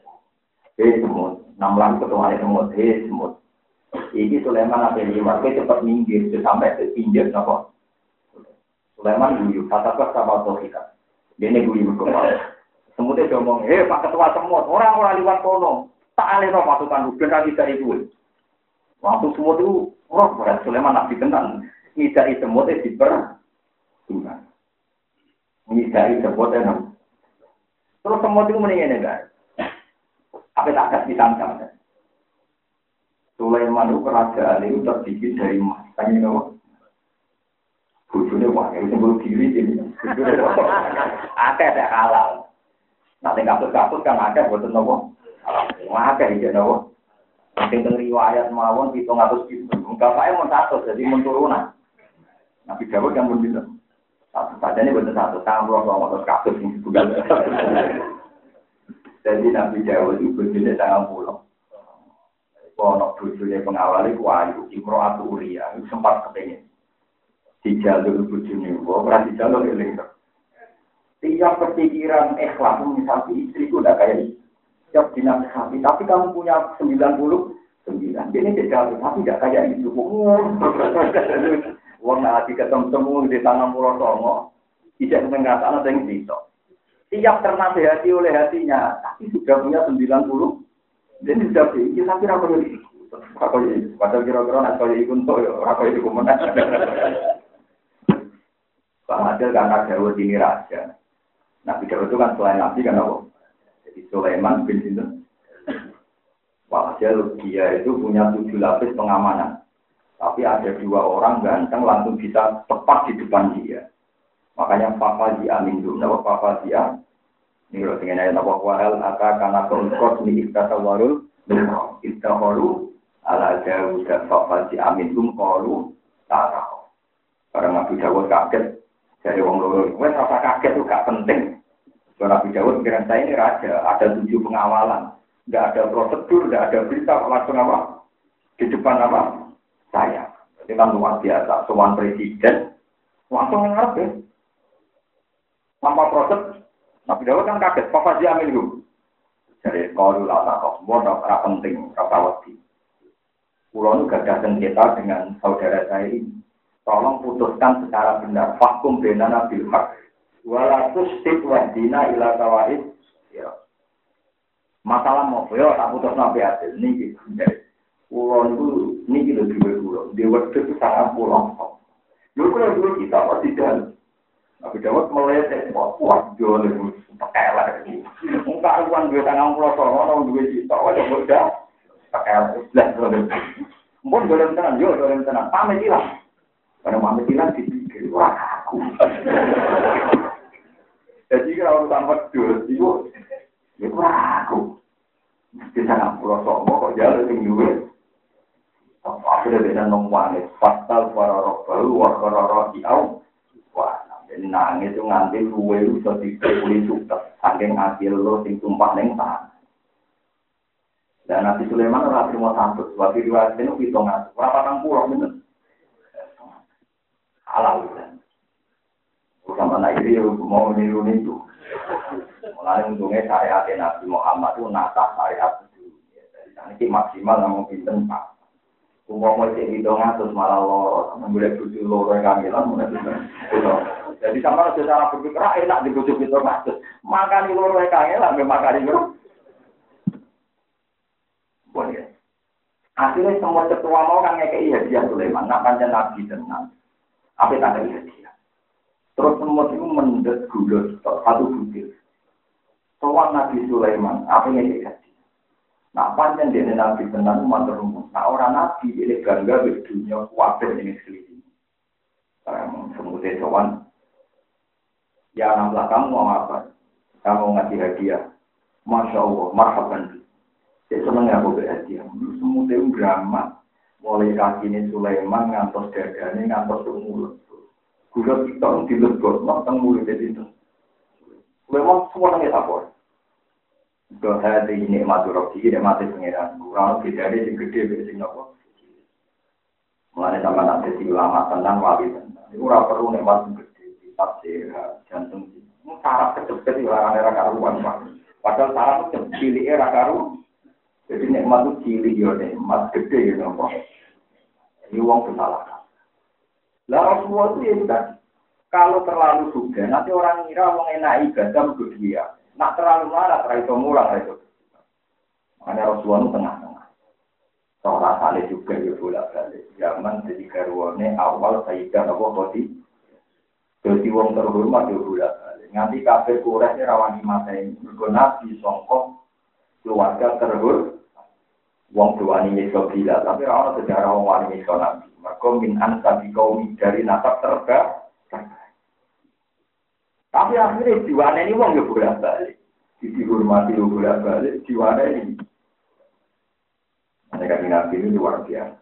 hei semut namlan ketua semut hei semut. Ini Sulaiman apa liwat ke cepat minggir sampai ke pinggir nopo Sulaiman guyu kata kata sama kita? Ini guyu berkembang Semutnya dia ngomong, hei Pak Ketua Semut, orang-orang liwat kono, tak alih no pasukan Ruben lagi dari itu. Waktu semut itu, orang berat Sulaiman nabi tenan, ngidai semut itu diper, ngidai semut itu. Terus semut itu mendingin enggak? Apa tak kasih tangkap? Sulaiman itu kerajaan itu terdiri dari emas. Tanya no. Bujurnya wah, itu sebelum diri ini. Ada. Nanti kasus-kasus kan ada buat nopo. Ada ya nopo. Nanti riwayat mawon itu ngatus. Enggak saya mau satu, jadi mau turunan. Nabi Dawud yang berbeda. Satu saja ini betul satu tambah sama terus kasus ini bukan. Jadi Nabi Dawud itu bujurnya sangat pulau. Kalau bujurnya pengawal itu ayu, Imro atau Uria, itu sempat kepengen. Di jalur bujurnya, bahwa di jalur ini. Tiap perpikiran ikhlas, misalnya istriku udah kayak ini. Tiap dinasihati, tapi kamu punya 90 sembilan. Ini tidak tapi tidak kayak itu. Wong hati ketemu di tangan pulau songo, tidak mengatakan ada yang bisa. Tiap ternasehati oleh hatinya, tapi sudah punya sembilan puluh. Jadi sudah ini tapi apa ini? Apa? Padahal kira-kira nak kaya ikut tuh ya, apa itu kemenang. Bang Adil karena Dawud ini raja. Nabi Dawud itu kan selain Nabi kan apa? Jadi Sulaiman bin Sinten. Walhasil dia itu punya tujuh lapis pengamanan. Tapi ada dua orang ganteng langsung bisa tepat di depan dia. Makanya Papa di Amin dulu, nama Papa dia. Ini kalau dengan ayat Nabi Wahal, aka karena keungkot ini iktata warul, ikhtahoru, ala jauh dan Papa dulu, kalu, tak tahu. Karena Nabi Dawud kaget, jadi wong loro, gue rasa kaget itu gak penting. Soal Nabi Dawud pikiran saya ini raja, ada tujuh pengawalan, nggak ada prosedur, nggak ada berita, langsung apa? Di depan apa? saya. Ini kan luar biasa. Soal presiden langsung ngarep ya. Tanpa proses. Nabi Dawud kan kaget. Papa dia ambil dulu. Jadi kalau lata kok, bodoh, penting, kata waktu. Pulau itu gagah sengketa dengan saudara saya ini. Tolong putuskan secara benar. Fakum benana bilhaq. Walatus tip wahdina ila kawaid. Ya. Masalah mau, ya tak putus nabi hasil. Ini gitu. Pulau itu ini kita dua pulau. Di waktu itu sangat pulau. Lalu kalau dulu kita apa tidak? Tapi dapat meleset, wah, jual pakai lah. Muka uang dua tangan pulau sama orang dua coba udah pakai lah. Lah, Mungkin boleh tenang, yo, boleh tenang. Pamit hilang. Karena pamit hilang dipikir, wah, aku. Jadi kalau tanpa dua, itu, itu aku. Di sana pulau sama, kok jalan yang dua. Akhirnya dia nongwangis, pasal para roh baru, para roh diau. Wah, jadi nangis itu nganti luwe bisa dipuli sukses. Saking akhir lo sing tumpah neng tangan. Dan Nabi Sulaiman ora terima santut, waktu itu hitung ngatur. Berapa tang pulau bener? Halal kan. Sama ini mau niru itu. Mulai untungnya syariat Nabi Muhammad itu nata syariat itu. Ini maksimal namun pinter pak. Umpama cek itu ngatus malah loro, boleh bujuk loro kamilan, mulai Jadi sama ada cara berpikir, enak di bujuk itu ngatus. Makan loro kamilan, makan itu. Boleh. Akhirnya semua ketua mau kan ngekei hadiah Sulaiman, nak panjang nabi tenang. Apa tak ada hadiah? Terus semua itu mendet gula satu butir. Soal Nabi Sulaiman, apa yang dia Nah, panjang dia nabi tenang umat umum. Nah, orang nabi ini bangga di dunia kuatir ini sekeliling. Sekarang semutnya sowan. Ya, anak kamu mau apa? Kamu ngasih hadiah. Masya Allah, marhaban. Saya seneng ya aku berhadiah. Semutnya drama. Mulai kaki ini Sulaiman, ngantos dadanya, ngantos mulut. Gula kita dilebot, nonton mulut itu. Sulaiman semua nangis apa? Dohati ini mati roki, ini mati pengiran. Kurang beda ada yang gede, beda sing nopo. Mulanya sama nanti si ulama tentang wali tentang. Ini kurang perlu nikmat gede, tafsir, jantung. Sarap kecepet di orang era karuan Padahal sarap itu cilik era karu. Jadi nikmat itu cilik ya, nikmat gede ya nopo. Ini uang kesalahan. Lah Rasulullah itu ya sudah. Kalau terlalu sudah, nanti orang ngira mau enak ibadah dia. Nak terlalu marah, terlalu itu mulang itu. Makanya Rasulullah itu tengah-tengah. Seorang kali juga ya bolak balik. Zaman jadi garwane awal Sayyidah Abu Khodi. Jadi wong terhormat ya bolak balik. Nganti kafir kurang rawani mata ini. Mereka nabi songkok keluarga terhormat. Wong tuani nyiksa gila, tapi orang sejarah wong wani nyiksa nabi. Mereka min ansabi kaum dari nasab terbaik. Tapi akhirnya jiwane ini wong ya bolak balik. Dihormati ya bolak balik, jiwane ini. Mereka nabi ini luar biasa.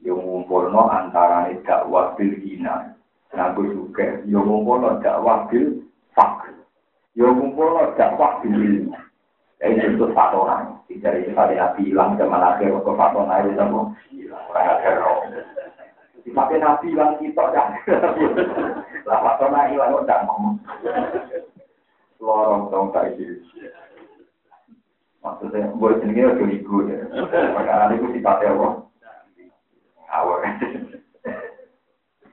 Yang ngumpulno antara dakwah bil hina. ngaku juga, yo ngumpul dakwah bil fakir, yo ngumpul dakwah bil ilmu. Ya itu satu orang. Dari sifat Nabi hilang zaman akhir ke fatona itu sama hilang orang akhir. Tapi Nabi hilang kita kan. Lah fatona hilang udah ngomong. Lorong dong tak Maksudnya, buat sendiri udah ibu ya. Perkara itu sifatnya apa? Awal.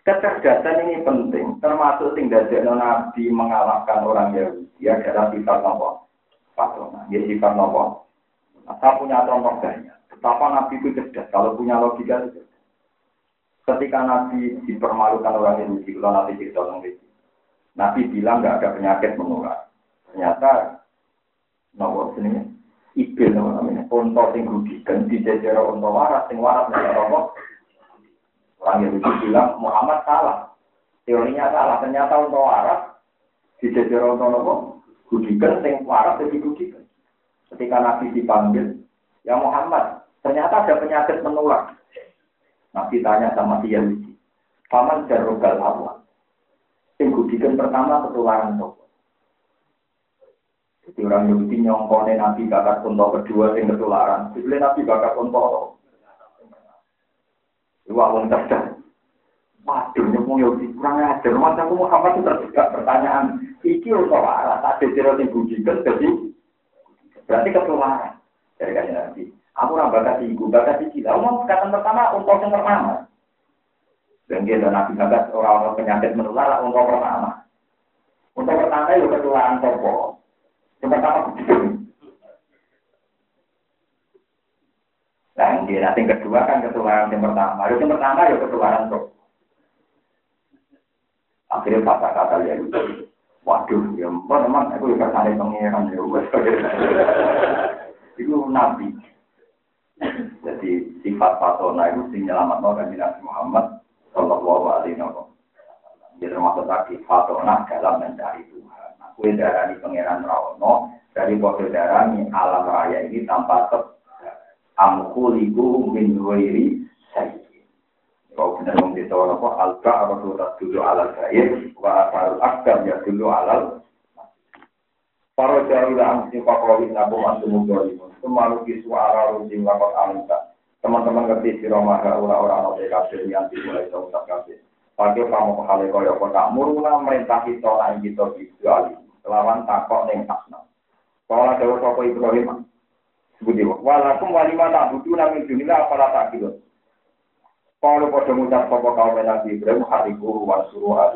Kecerdasan ini penting, termasuk tinggal jadi Nabi mengalahkan orang Yahudi adalah sifat apa? Patona. Ya sifat nopo. Saya punya contoh banyak. Betapa Nabi itu cerdas. Kalau punya logika itu cerdas. Ketika Nabi dipermalukan orang Yahudi, kalau Nabi cerita tentang Nabi bilang nggak ada penyakit menular. Ternyata nopo sini ibil namanya. Unta sing rugikan di jajar unta waras, sing waras nopo. Orang Yahudi bilang Muhammad salah. Teorinya salah. Ternyata unta waras di jajar unta nopo Gudikan sing waras jadi gudikan. Ketika Nabi dipanggil, ya Muhammad, ternyata ada penyakit menular. Nabi tanya sama dia Yahudi, paman jarogal awal. Sing gudikan pertama ketularan toko. Jadi orang Yahudi nyongkone Nabi bakat unta kedua sing ketularan. Jadi Nabi bakat unta Wah, wong cerdas. Waduh, nyemung Yahudi kurang ajar. Aku Muhammad itu terjebak pertanyaan Iki untuk waras, ada jero sing bujikan, jadi berarti ketularan. Dari kajian nanti. Aku orang bakat ibu, bakat mau kata pertama, untuk yang pertama. Dan dia dan nabi bakat orang-orang penyakit menular, untuk pertama. Untuk pertama itu ketularan topo. Yang pertama Nah, yang nanti kedua kan ketularan yang pertama. Yang pertama ya ketularan topo. Akhirnya kata-kata ya itu. Waduh, ya teman aku juga cari pengiran ya. Itu nabi. Jadi sifat patona itu sing nyelamat Nabi Muhammad Shallallahu Alaihi Wasallam. Jadi termasuk tadi patona dalam mencari Tuhan. Aku darani pangeran Rawono dari bodoh darani alam raya ini tanpa sebab. Amkuliku min ghairi sayyid. Kau benar wong desa apa alba apa surat dulu alal gaib wa asal akdam ya dulu alal Para jauh lah angsi pakawin nabu mantu mudolimu. Semalu kisu ara rujim lakot alimta. Teman-teman ngerti si Roma orang-orang no kafir yang dimulai tak kafir. Pakai kamu pahale kaya kota muruna merintah kita lain kita visuali. Kelawan takok neng asna. Kalau ada sopo Ibrahim. Sebut Walakum walima tak butuh namin dunia apalah tak gitu. Kalau pada ngucap sapa kaum Nabi Ibrahim hari guru wa suruh